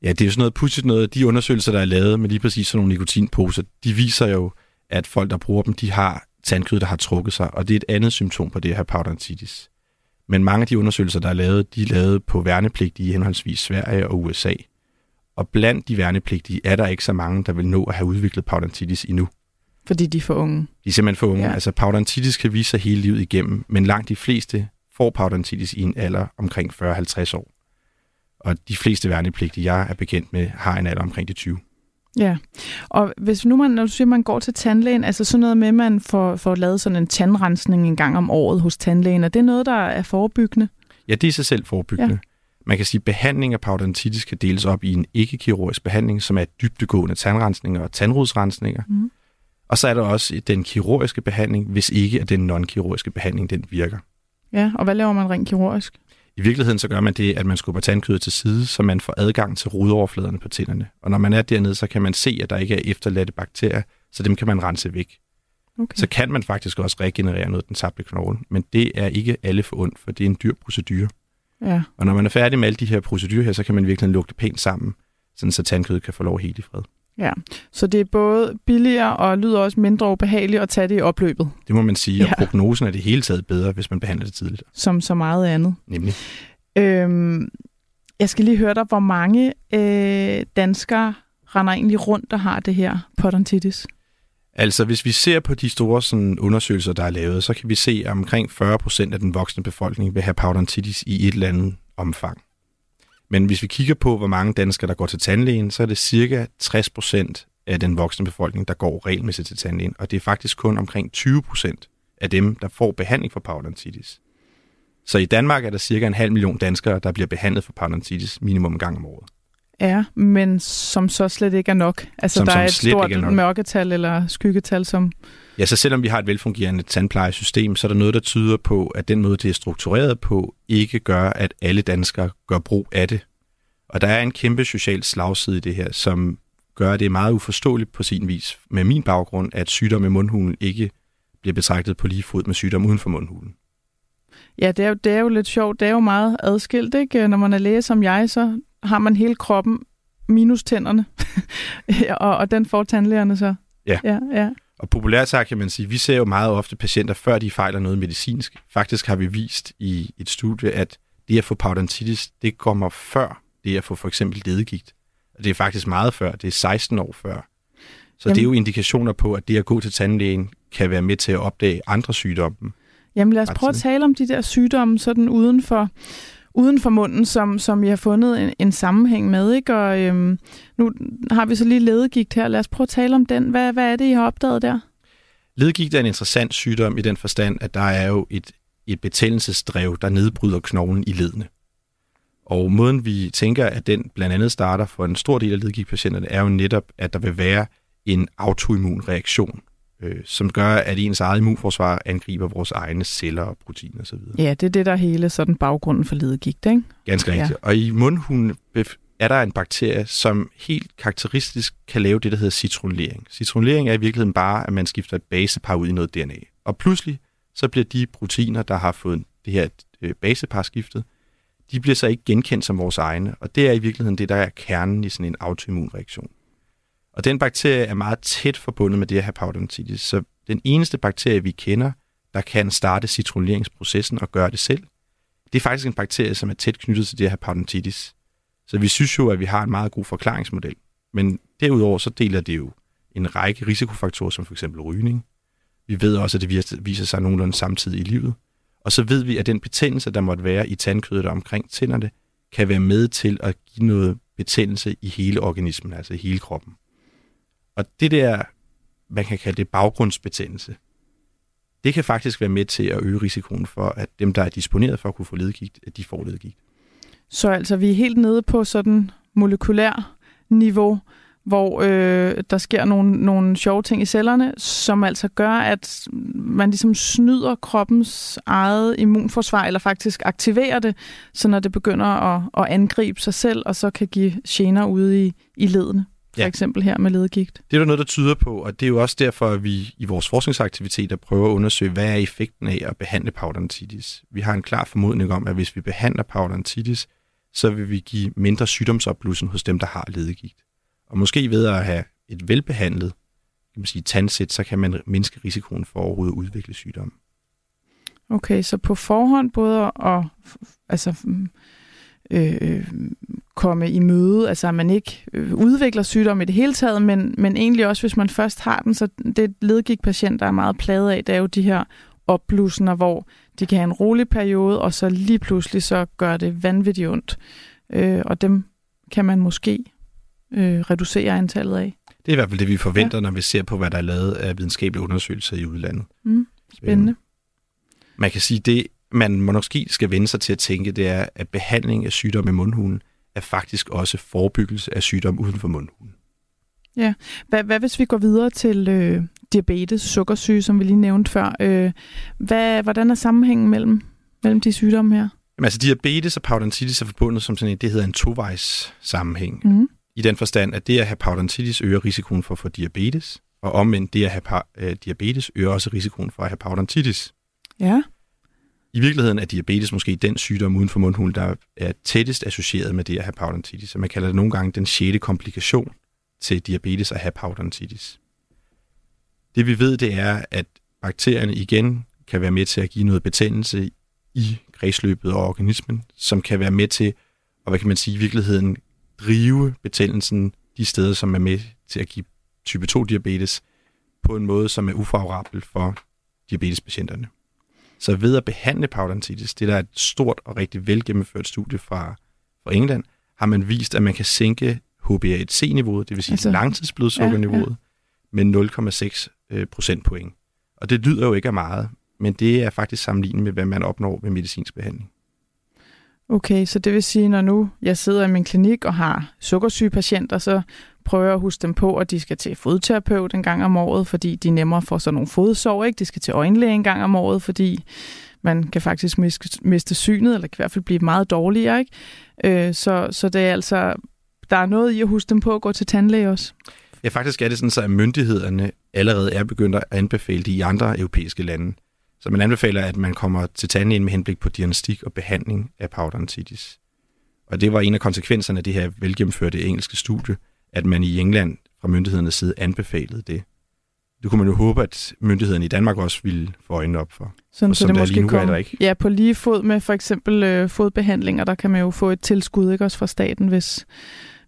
Ja, det er jo sådan noget pudsigt noget. De undersøgelser, der er lavet med lige præcis sådan nogle nikotinposer, de viser jo, at folk, der bruger dem, de har tandkød, der har trukket sig, og det er et andet symptom på det her parodontitis. Men mange af de undersøgelser, der er lavet, de er lavet på værnepligtige i henholdsvis Sverige og USA. Og blandt de værnepligtige er der ikke så mange, der vil nå at have udviklet parodontitis endnu. Fordi de er for unge? De er simpelthen for unge. Ja. Altså parodontitis kan vise sig hele livet igennem, men langt de fleste får parodontitis i en alder omkring 40-50 år. Og de fleste værnepligtige, jeg er bekendt med, har en alder omkring de 20. Ja, og hvis nu man, når du siger, man går til tandlægen, altså sådan noget med, at man får, får lavet sådan en tandrensning en gang om året hos tandlægen, er det noget, der er forebyggende? Ja, det er sig selv forebyggende. Ja. Man kan sige, at behandling af parodontitis kan deles op i en ikke-kirurgisk behandling, som er dybdegående tandrensninger og tandrodsrensninger. Mm. Og så er der også den kirurgiske behandling, hvis ikke at den non-kirurgiske behandling den virker. Ja, og hvad laver man rent kirurgisk? I virkeligheden så gør man det, at man skubber tandkødet til side, så man får adgang til rodoverfladerne på tænderne. Og når man er dernede, så kan man se, at der ikke er efterladte bakterier, så dem kan man rense væk. Okay. Så kan man faktisk også regenerere noget af den tabte knogle, men det er ikke alle for ondt, for det er en dyr procedure. Ja. Og når man er færdig med alle de her procedurer her, så kan man virkelig lukke det pænt sammen, sådan så tandkødet kan få lov helt i fred. Ja, så det er både billigere og lyder også mindre ubehageligt at tage det i opløbet. Det må man sige, og ja. prognosen er det hele taget bedre, hvis man behandler det tidligt. Som så meget andet. Nemlig. Øhm, jeg skal lige høre dig, hvor mange øh, danskere render egentlig rundt og har det her podontitis? Altså, hvis vi ser på de store sådan, undersøgelser, der er lavet, så kan vi se, at omkring 40 procent af den voksne befolkning vil have parodontitis i et eller andet omfang. Men hvis vi kigger på, hvor mange danskere, der går til tandlægen, så er det cirka 60 procent af den voksne befolkning, der går regelmæssigt til tandlægen. Og det er faktisk kun omkring 20 procent af dem, der får behandling for parodontitis. Så i Danmark er der cirka en halv million danskere, der bliver behandlet for parodontitis minimum en gang om året. Ja, men som så slet ikke er nok. Altså, som, der som er et stort er mørketal eller skyggetal, som... Ja, så selvom vi har et velfungerende tandplejesystem, så er der noget, der tyder på, at den måde, det er struktureret på, ikke gør, at alle danskere gør brug af det. Og der er en kæmpe social slagside i det her, som gør, at det er meget uforståeligt på sin vis, med min baggrund, at sygdom i mundhulen ikke bliver betragtet på lige fod med sygdom uden for mundhulen. Ja, det er, jo, det er jo lidt sjovt. Det er jo meget adskilt, ikke? Når man er læge som jeg, så har man hele kroppen minus tænderne, og, og den får tandlægerne så. Ja. ja, ja. Og populært sagt kan man sige, vi ser jo meget ofte patienter, før de fejler noget medicinsk. Faktisk har vi vist i et studie, at det at få parodontitis, det kommer før det at få for eksempel ledegigt. Og det er faktisk meget før, det er 16 år før. Så Jamen. det er jo indikationer på, at det at gå til tandlægen kan være med til at opdage andre sygdomme. Jamen lad os prøve at tale om de der sygdomme sådan uden for, uden for munden, som, som jeg har fundet en, en sammenhæng med. Ikke? Og øhm, nu har vi så lige ledegigt her. Lad os prøve at tale om den. Hvad, hvad er det, I har opdaget der? Ledegigt er en interessant sygdom i den forstand, at der er jo et, et betændelsesdrev, der nedbryder knoglen i ledene. Og måden vi tænker, at den blandt andet starter for en stor del af ledegigtpatienterne, er jo netop, at der vil være en autoimmun reaktion øh, som gør, at ens eget immunforsvar angriber vores egne celler og proteiner osv. Ja, det er det, der hele sådan baggrunden for ledegigt, ikke? Ganske rigtigt. Ja. Og i mundhulen er der en bakterie, som helt karakteristisk kan lave det, der hedder citronering. Citronering er i virkeligheden bare, at man skifter et basepar ud i noget DNA. Og pludselig, så bliver de proteiner, der har fået det her øh, basepar skiftet, de bliver så ikke genkendt som vores egne. Og det er i virkeligheden det, der er kernen i sådan en autoimmun reaktion. Og den bakterie er meget tæt forbundet med det at have parodontitis. Så den eneste bakterie, vi kender, der kan starte citroneringsprocessen og gøre det selv, det er faktisk en bakterie, som er tæt knyttet til det at have parodontitis. Så vi synes jo, at vi har en meget god forklaringsmodel. Men derudover så deler det jo en række risikofaktorer, som f.eks. rygning. Vi ved også, at det viser sig nogenlunde samtidig i livet. Og så ved vi, at den betændelse, der måtte være i tandkødet og omkring tænderne, kan være med til at give noget betændelse i hele organismen, altså i hele kroppen. Og det der, man kan kalde det baggrundsbetændelse, det kan faktisk være med til at øge risikoen for, at dem, der er disponeret for at kunne få ledegigt, at de får ledegigt. Så altså, vi er helt nede på sådan molekylær niveau, hvor øh, der sker nogle, nogle sjove ting i cellerne, som altså gør, at man ligesom snyder kroppens eget immunforsvar, eller faktisk aktiverer det, så når det begynder at, at angribe sig selv, og så kan give gener ude i, i ledene for ja. eksempel her med ledegigt. Det er der noget, der tyder på, og det er jo også derfor, at vi i vores forskningsaktiviteter prøver at undersøge, hvad er effekten af at behandle parodontitis. Vi har en klar formodning om, at hvis vi behandler parodontitis, så vil vi give mindre sygdomsopblussen hos dem, der har ledegigt. Og måske ved at have et velbehandlet kan man sige, tandsæt, så kan man mindske risikoen for overhovedet at udvikle sygdom. Okay, så på forhånd både at altså, øh, komme i møde, altså at man ikke øh, udvikler sygdom i det hele taget, men, men egentlig også, hvis man først har den, så det ledgigtpatient, der er meget plaget af, det er jo de her opblusner, hvor de kan have en rolig periode, og så lige pludselig så gør det vanvittigt ondt. Øh, og dem kan man måske øh, reducere antallet af. Det er i hvert fald det, vi forventer, ja. når vi ser på, hvad der er lavet af videnskabelige undersøgelser i udlandet. Mm, spændende. Øhm, man kan sige, det man måske skal vende sig til at tænke, det er, at behandling af sygdom i mundhulen er faktisk også forebyggelse af sygdom uden for mundhulen. Ja. Hvad, hvad hvis vi går videre til øh, diabetes, sukkersyge, som vi lige nævnte før? Øh, hvad, hvordan er sammenhængen mellem, mellem de sygdomme her? Jamen, altså diabetes og parodontitis er forbundet som sådan en, det hedder en tovejs sammenhæng. Mm. I den forstand, at det at have parodontitis øger risikoen for at få diabetes, og omvendt det at have øh, diabetes øger også risikoen for at have parodontitis. Ja. I virkeligheden er diabetes måske den sygdom uden for mundhulen, der er tættest associeret med det at have parodontitis. Så man kalder det nogle gange den sjette komplikation til diabetes at have parodontitis. Det vi ved, det er, at bakterierne igen kan være med til at give noget betændelse i kredsløbet og organismen, som kan være med til, og hvad kan man sige, i virkeligheden drive betændelsen de steder, som er med til at give type 2 diabetes på en måde, som er ufavorabel for diabetespatienterne. Så ved at behandle parodontitis, det der er et stort og rigtig velgennemført studie fra, fra England, har man vist, at man kan sænke HbA1c-niveauet, det vil sige altså, langtidsblodsukkerniveauet, ja, ja. med 0,6 øh, procentpoint. Og det lyder jo ikke af meget, men det er faktisk sammenlignet med, hvad man opnår ved medicinsk behandling. Okay, så det vil sige, når nu jeg sidder i min klinik og har sukkersyge patienter, så prøver jeg at huske dem på, at de skal til fodterapeut en gang om året, fordi de nemmere får sådan nogle fodsår, ikke? De skal til øjenlæge en gang om året, fordi man kan faktisk miste synet, eller kan i hvert fald blive meget dårligere, ikke? Øh, så, så det er altså, der er noget i at huske dem på at gå til tandlæge også. Ja, faktisk er det sådan, så at myndighederne allerede er begyndt at anbefale de i andre europæiske lande. Så man anbefaler, at man kommer til tandlægen med henblik på diagnostik og behandling af parodontitis. Og det var en af konsekvenserne af det her velgennemførte engelske studie, at man i England fra myndighedernes side anbefalede det. Det kunne man jo håbe, at myndighederne i Danmark også ville få øjnene op for. Sådan, så det måske kommer ikke. Ja, på lige fod med for eksempel øh, fodbehandlinger, der kan man jo få et tilskud ikke også fra staten, hvis,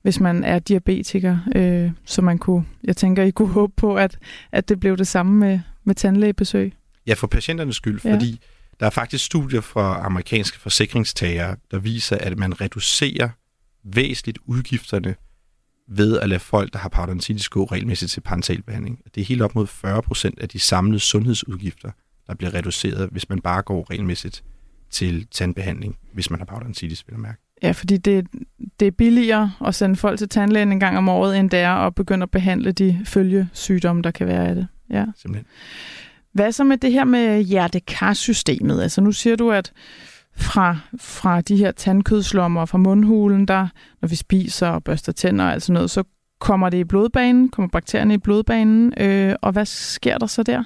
hvis man er diabetiker. Øh, så man kunne, jeg tænker, I kunne håbe på, at, at det blev det samme med, med tandlægebesøg. Ja, for patienternes skyld, ja. fordi der er faktisk studier fra amerikanske forsikringstagere, der viser, at man reducerer væsentligt udgifterne ved at lade folk, der har parodontitis, gå regelmæssigt til parentalbehandling. Det er helt op mod 40 procent af de samlede sundhedsudgifter, der bliver reduceret, hvis man bare går regelmæssigt til tandbehandling, hvis man har parodontitis, vil jeg mærke. Ja, fordi det, det er billigere at sende folk til tandlægen en gang om året, end det er at begynde at behandle de følgesygdomme, der kan være af det. Ja. Simpelthen. Hvad så med det her med hjertekarsystemet? Altså nu siger du, at fra, fra de her tandkødslommer fra mundhulen, der, når vi spiser og børster tænder og alt sådan noget, så kommer det i blodbanen, kommer bakterierne i blodbanen, øh, og hvad sker der så der?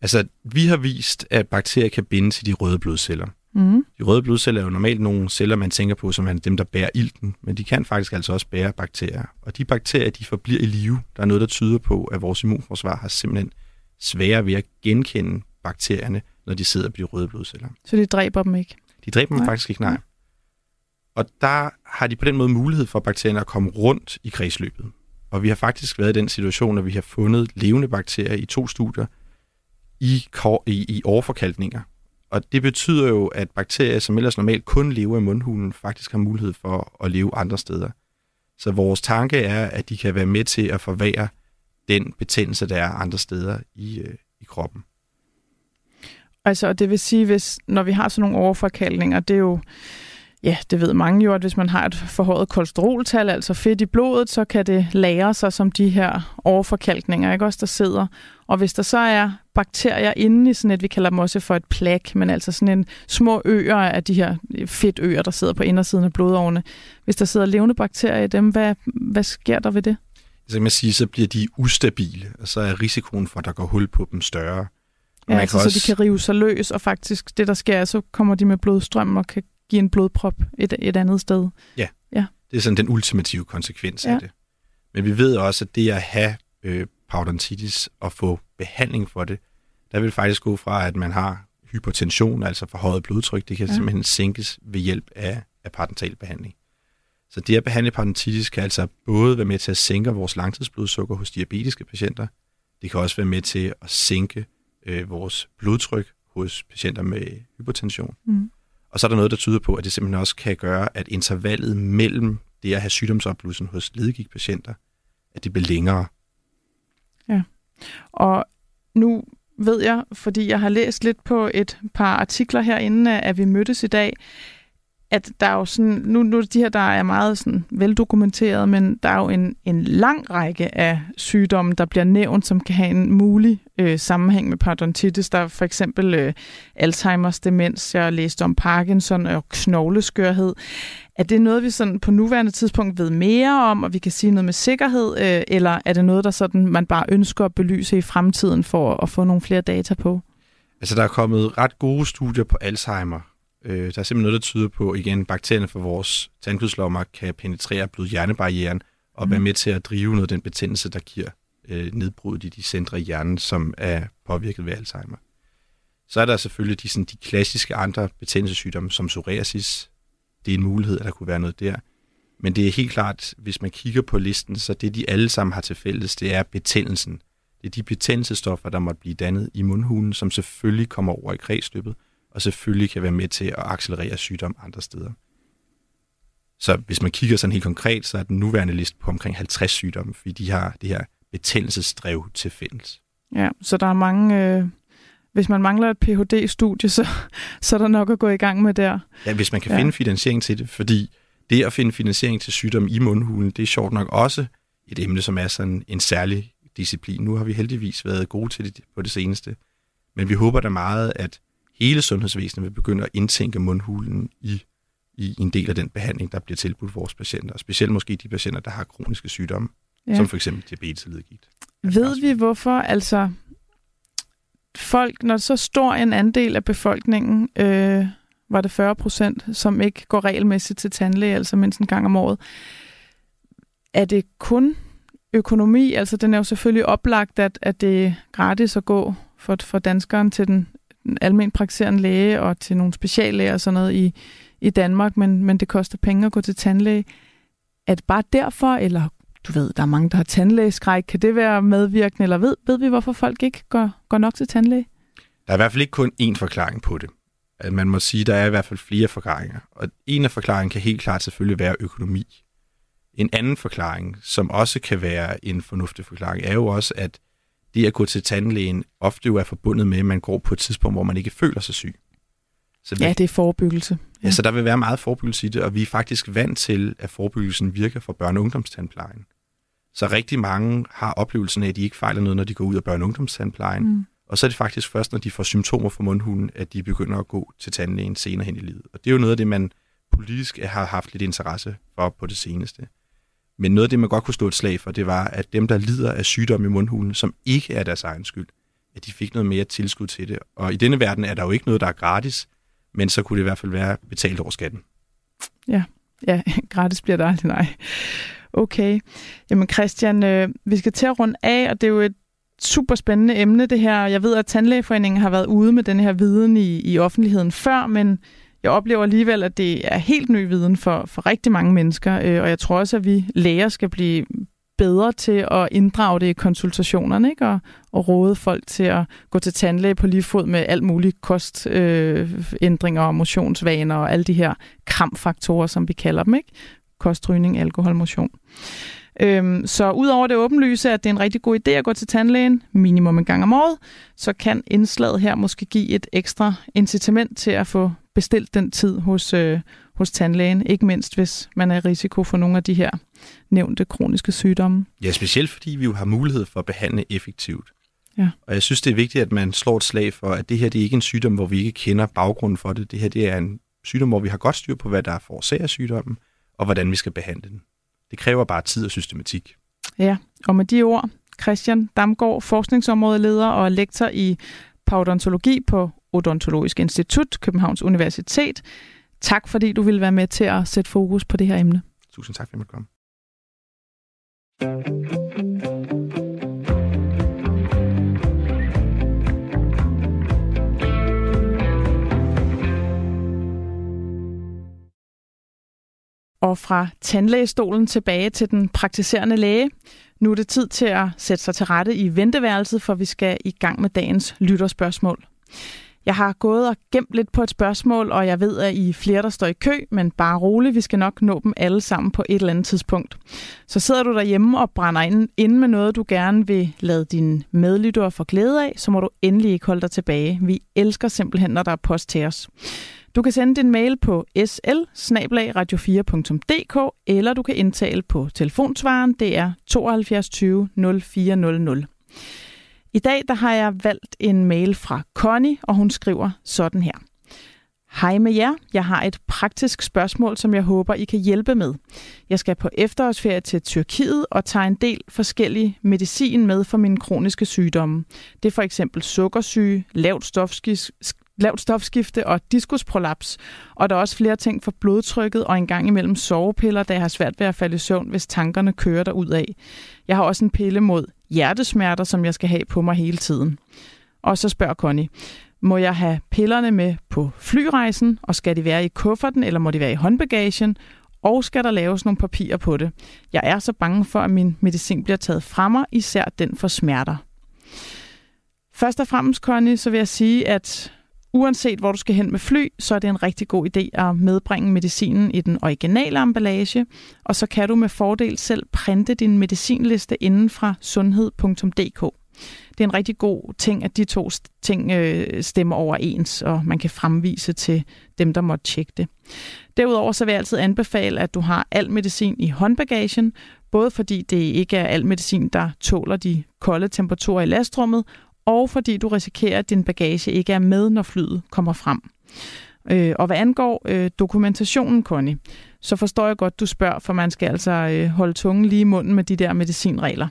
Altså, vi har vist, at bakterier kan binde til de røde blodceller. Mm. De røde blodceller er jo normalt nogle celler, man tænker på, som er dem, der bærer ilten, men de kan faktisk altså også bære bakterier. Og de bakterier, de forbliver i live. Der er noget, der tyder på, at vores immunforsvar har simpelthen sværere ved at genkende bakterierne, når de sidder på de røde blodceller. Så de dræber dem ikke? De dræber dem faktisk ikke, nej. Og der har de på den måde mulighed for bakterierne at komme rundt i kredsløbet. Og vi har faktisk været i den situation, at vi har fundet levende bakterier i to studier i, i, i overforkalkninger. Og det betyder jo, at bakterier, som ellers normalt kun lever i mundhulen, faktisk har mulighed for at leve andre steder. Så vores tanke er, at de kan være med til at forvære den betændelse, der er andre steder i, øh, i kroppen. Altså, det vil sige, hvis når vi har sådan nogle overforkaldninger, det er jo, ja, det ved mange jo, at hvis man har et forhøjet kolesteroltal, altså fedt i blodet, så kan det lære sig som de her overforkalkninger, ikke også, der sidder. Og hvis der så er bakterier inde i sådan et, vi kalder dem også for et plak, men altså sådan en små øer af de her fedtøer, der sidder på indersiden af blodårene. Hvis der sidder levende bakterier i dem, hvad, hvad sker der ved det? Altså, så kan man sige, så bliver de ustabile, og så er risikoen for, at der går hul på dem større. Ja, altså, også... så de kan rive sig løs, og faktisk det, der sker, så kommer de med blodstrøm og kan give en blodprop et, et andet sted. Ja. ja, det er sådan den ultimative konsekvens ja. af det. Men vi ved også, at det at have øh, parodontitis og få behandling for det, der vil faktisk gå fra, at man har hypertension, altså forhøjet blodtryk, det kan ja. simpelthen sænkes ved hjælp af, af parentalbehandling. Så det at behandle parodontitis kan altså både være med til at sænke vores langtidsblodsukker hos diabetiske patienter, det kan også være med til at sænke øh, vores blodtryk hos patienter med hypotension. Mm. Og så er der noget, der tyder på, at det simpelthen også kan gøre, at intervallet mellem det at have sygdomsopblussen hos ledegigtpatienter, at det bliver længere. Ja, og nu ved jeg, fordi jeg har læst lidt på et par artikler herinde, at vi mødtes i dag, at der er jo sådan, nu, nu de her, der er meget sådan veldokumenteret, men der er jo en, en lang række af sygdomme, der bliver nævnt, som kan have en mulig øh, sammenhæng med parodontitis. Der er for eksempel øh, Alzheimer's demens, jeg har læst om Parkinson og knogleskørhed. Er det noget, vi sådan på nuværende tidspunkt ved mere om, og vi kan sige noget med sikkerhed, øh, eller er det noget, der sådan man bare ønsker at belyse i fremtiden for at få nogle flere data på? Altså, der er kommet ret gode studier på Alzheimer, Øh, der er simpelthen noget, der tyder på, igen, bakterierne fra vores tandkødslommer kan penetrere blod-hjernebarrieren og mm. være med til at drive noget af den betændelse, der giver øh, nedbrud i de centre i hjernen, som er påvirket ved Alzheimer. Så er der selvfølgelig de, sådan, de klassiske andre betændelsessygdomme, som psoriasis. Det er en mulighed, at der kunne være noget der. Men det er helt klart, hvis man kigger på listen, så det de alle sammen har til fælles, det er betændelsen. Det er de betændelsestoffer, der måtte blive dannet i mundhulen, som selvfølgelig kommer over i kredsløbet, og selvfølgelig kan være med til at accelerere sygdom andre steder. Så hvis man kigger sådan helt konkret, så er den nuværende liste på omkring 50 sygdomme, fordi de har det her betændelsesdrev til fælles. Ja, så der er mange... Øh, hvis man mangler et Ph.D.-studie, så, så er der nok at gå i gang med der. Ja, hvis man kan ja. finde finansiering til det, fordi det at finde finansiering til sygdom i mundhulen, det er sjovt nok også et emne, som er sådan en særlig disciplin. Nu har vi heldigvis været gode til det på det seneste. Men vi håber da meget, at hele sundhedsvæsenet vil begynde at indtænke mundhulen i, i en del af den behandling, der bliver tilbudt vores patienter. Og specielt måske de patienter, der har kroniske sygdomme, ja. som for eksempel diabetes og ledegigt. Ved vi hvorfor, altså folk, når så stor en andel af befolkningen, øh, var det 40 procent, som ikke går regelmæssigt til tandlæge, altså mindst en gang om året, er det kun økonomi? Altså den er jo selvfølgelig oplagt, at, at det er gratis at gå for, for danskeren til den almen praktiserende læge og til nogle speciallæger og sådan noget i, i Danmark, men, men det koster penge at gå til tandlæge. Er det bare derfor, eller du ved, der er mange, der har tandlægeskræk, kan det være medvirkende, eller ved, ved vi, hvorfor folk ikke går, går nok til tandlæge? Der er i hvert fald ikke kun én forklaring på det. Man må sige, der er i hvert fald flere forklaringer. Og en af forklaringen kan helt klart selvfølgelig være økonomi. En anden forklaring, som også kan være en fornuftig forklaring, er jo også, at det at gå til tandlægen ofte jo er forbundet med, at man går på et tidspunkt, hvor man ikke føler sig syg. Så det, ja, det er forebyggelse. Ja. ja, så der vil være meget forebyggelse i det, og vi er faktisk vant til, at forebyggelsen virker for børne- og ungdomstandplejen. Så rigtig mange har oplevelsen af, at de ikke fejler noget, når de går ud af børne- og ungdomstandplejen. Mm. Og så er det faktisk først, når de får symptomer fra mundhulen, at de begynder at gå til tandlægen senere hen i livet. Og det er jo noget af det, man politisk har haft lidt interesse for på det seneste. Men noget af det, man godt kunne stå et slag for, det var, at dem, der lider af sygdom i mundhulen, som ikke er deres egen skyld, at de fik noget mere tilskud til det. Og i denne verden er der jo ikke noget, der er gratis, men så kunne det i hvert fald være betalt over skatten. Ja, ja gratis bliver det aldrig, nej. Okay. Jamen Christian, øh, vi skal til at runde af, og det er jo et super spændende emne, det her. Jeg ved, at Tandlægeforeningen har været ude med den her viden i, i offentligheden før, men jeg oplever alligevel, at det er helt ny viden for, for rigtig mange mennesker, øh, og jeg tror også, at vi læger skal blive bedre til at inddrage det i konsultationerne, ikke? Og, og råde folk til at gå til tandlæge på lige fod med alt muligt kostændringer øh, og motionsvaner og alle de her kramfaktorer, som vi kalder dem, ikke? Kostrygning, alkohol, motion. Øhm, så udover det åbenlyse, at det er en rigtig god idé at gå til tandlægen minimum en gang om året, så kan indslaget her måske give et ekstra incitament til at få bestilt den tid hos, øh, hos tandlægen, ikke mindst hvis man er i risiko for nogle af de her nævnte kroniske sygdomme. Ja, specielt fordi vi jo har mulighed for at behandle effektivt. Ja. Og jeg synes, det er vigtigt, at man slår et slag for, at det her det er ikke en sygdom, hvor vi ikke kender baggrunden for det. Det her det er en sygdom, hvor vi har godt styr på, hvad der forårsager sygdommen, og hvordan vi skal behandle den. Det kræver bare tid og systematik. Ja, og med de ord, Christian Damgaard, forskningsområdeleder og lektor i parodontologi på Odontologisk Institut, Københavns Universitet. Tak fordi du ville være med til at sætte fokus på det her emne. Tusind tak, for at komme. Og fra tandlægestolen tilbage til den praktiserende læge. Nu er det tid til at sætte sig til rette i venteværelset, for vi skal i gang med dagens lytterspørgsmål. Jeg har gået og gemt lidt på et spørgsmål, og jeg ved, at I er flere, der står i kø, men bare roligt, vi skal nok nå dem alle sammen på et eller andet tidspunkt. Så sidder du derhjemme og brænder ind, ind med noget, du gerne vil lade dine medlyttere få glæde af, så må du endelig ikke holde dig tilbage. Vi elsker simpelthen, når der er post til os. Du kan sende din mail på sl 4dk eller du kan indtale på telefonsvaren, det er 72 20 0400. I dag der har jeg valgt en mail fra Connie, og hun skriver sådan her. Hej med jer. Jeg har et praktisk spørgsmål, som jeg håber, I kan hjælpe med. Jeg skal på efterårsferie til Tyrkiet og tager en del forskellige medicin med for mine kroniske sygdomme. Det er for eksempel sukkersyge, lavt lavt stofskifte og diskusprolaps. Og der er også flere ting for blodtrykket og en gang imellem sovepiller, da jeg har svært ved at falde i søvn, hvis tankerne kører der ud af. Jeg har også en pille mod hjertesmerter, som jeg skal have på mig hele tiden. Og så spørger Connie, må jeg have pillerne med på flyrejsen, og skal de være i kufferten, eller må de være i håndbagagen? Og skal der laves nogle papirer på det? Jeg er så bange for, at min medicin bliver taget fra mig, især den for smerter. Først og fremmest, Connie, så vil jeg sige, at Uanset hvor du skal hen med fly, så er det en rigtig god idé at medbringe medicinen i den originale emballage, og så kan du med fordel selv printe din medicinliste inden fra sundhed.dk. Det er en rigtig god ting, at de to ting øh, stemmer overens, og man kan fremvise til dem, der måtte tjekke det. Derudover så vil jeg altid anbefale, at du har al medicin i håndbagagen, både fordi det ikke er al medicin, der tåler de kolde temperaturer i lastrummet, og fordi du risikerer, at din bagage ikke er med, når flyet kommer frem. Øh, og hvad angår øh, dokumentationen, Connie, så forstår jeg godt, du spørger, for man skal altså øh, holde tungen lige i munden med de der medicinregler.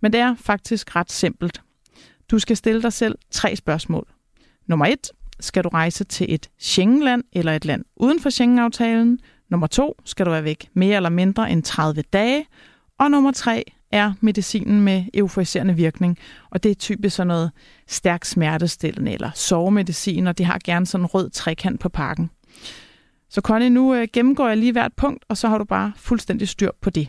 Men det er faktisk ret simpelt. Du skal stille dig selv tre spørgsmål. Nummer et, skal du rejse til et Schengenland eller et land uden for Schengen-aftalen? Nummer to, skal du være væk mere eller mindre end 30 dage? Og nummer tre, er medicinen med euforiserende virkning, og det er typisk sådan noget stærk smertestillende eller sovemedicin, og det har gerne sådan en rød trekant på pakken. Så Conny, nu øh, gennemgår jeg lige hvert punkt, og så har du bare fuldstændig styr på det.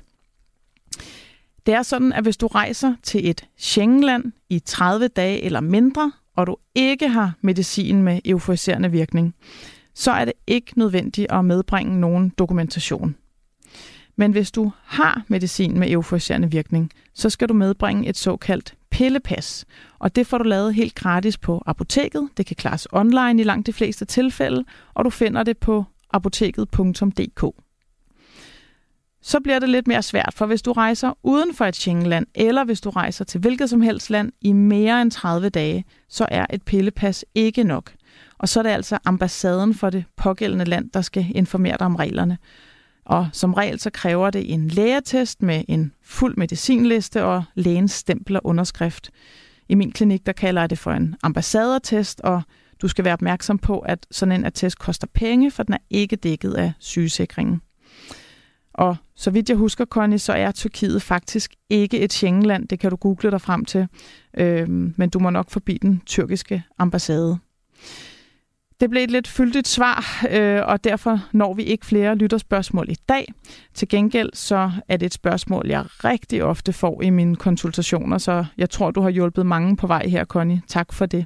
Det er sådan, at hvis du rejser til et Schengenland i 30 dage eller mindre, og du ikke har medicin med euforiserende virkning, så er det ikke nødvendigt at medbringe nogen dokumentation. Men hvis du har medicin med euforiserende virkning, så skal du medbringe et såkaldt pillepas. Og det får du lavet helt gratis på apoteket. Det kan klares online i langt de fleste tilfælde, og du finder det på apoteket.dk. Så bliver det lidt mere svært, for hvis du rejser uden for et Schengenland, eller hvis du rejser til hvilket som helst land i mere end 30 dage, så er et pillepas ikke nok. Og så er det altså ambassaden for det pågældende land, der skal informere dig om reglerne. Og som regel så kræver det en lægetest med en fuld medicinliste og lægens stempel og underskrift. I min klinik der kalder jeg det for en ambassadertest, og du skal være opmærksom på, at sådan en attest koster penge, for den er ikke dækket af sygesikringen. Og så vidt jeg husker, Connie, så er Tyrkiet faktisk ikke et Schengenland. Det kan du google dig frem til. Øhm, men du må nok forbi den tyrkiske ambassade. Det blev et lidt fyldigt svar, øh, og derfor når vi ikke flere lytterspørgsmål i dag. Til gengæld så er det et spørgsmål, jeg rigtig ofte får i mine konsultationer, så jeg tror, du har hjulpet mange på vej her, Connie. Tak for det.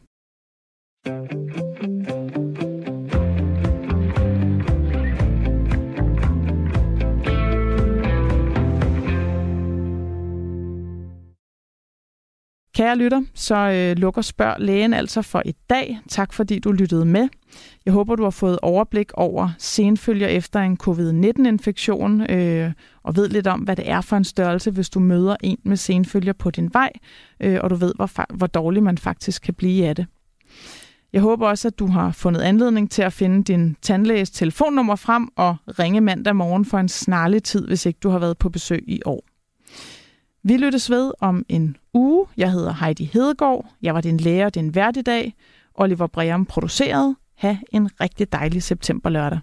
Kære lytter, så øh, lukker spørg lægen altså for i dag. Tak fordi du lyttede med. Jeg håber, du har fået overblik over senfølger efter en covid-19-infektion øh, og ved lidt om, hvad det er for en størrelse, hvis du møder en med senfølger på din vej, øh, og du ved, hvor, hvor dårlig man faktisk kan blive af det. Jeg håber også, at du har fundet anledning til at finde din tandlæges telefonnummer frem og ringe mandag morgen for en snarlig tid, hvis ikke du har været på besøg i år. Vi lyttes ved om en uge. Jeg hedder Heidi Hedegaard. Jeg var din lærer den værdig. Oliver Breum producerede. Ha' en rigtig dejlig september lørdag.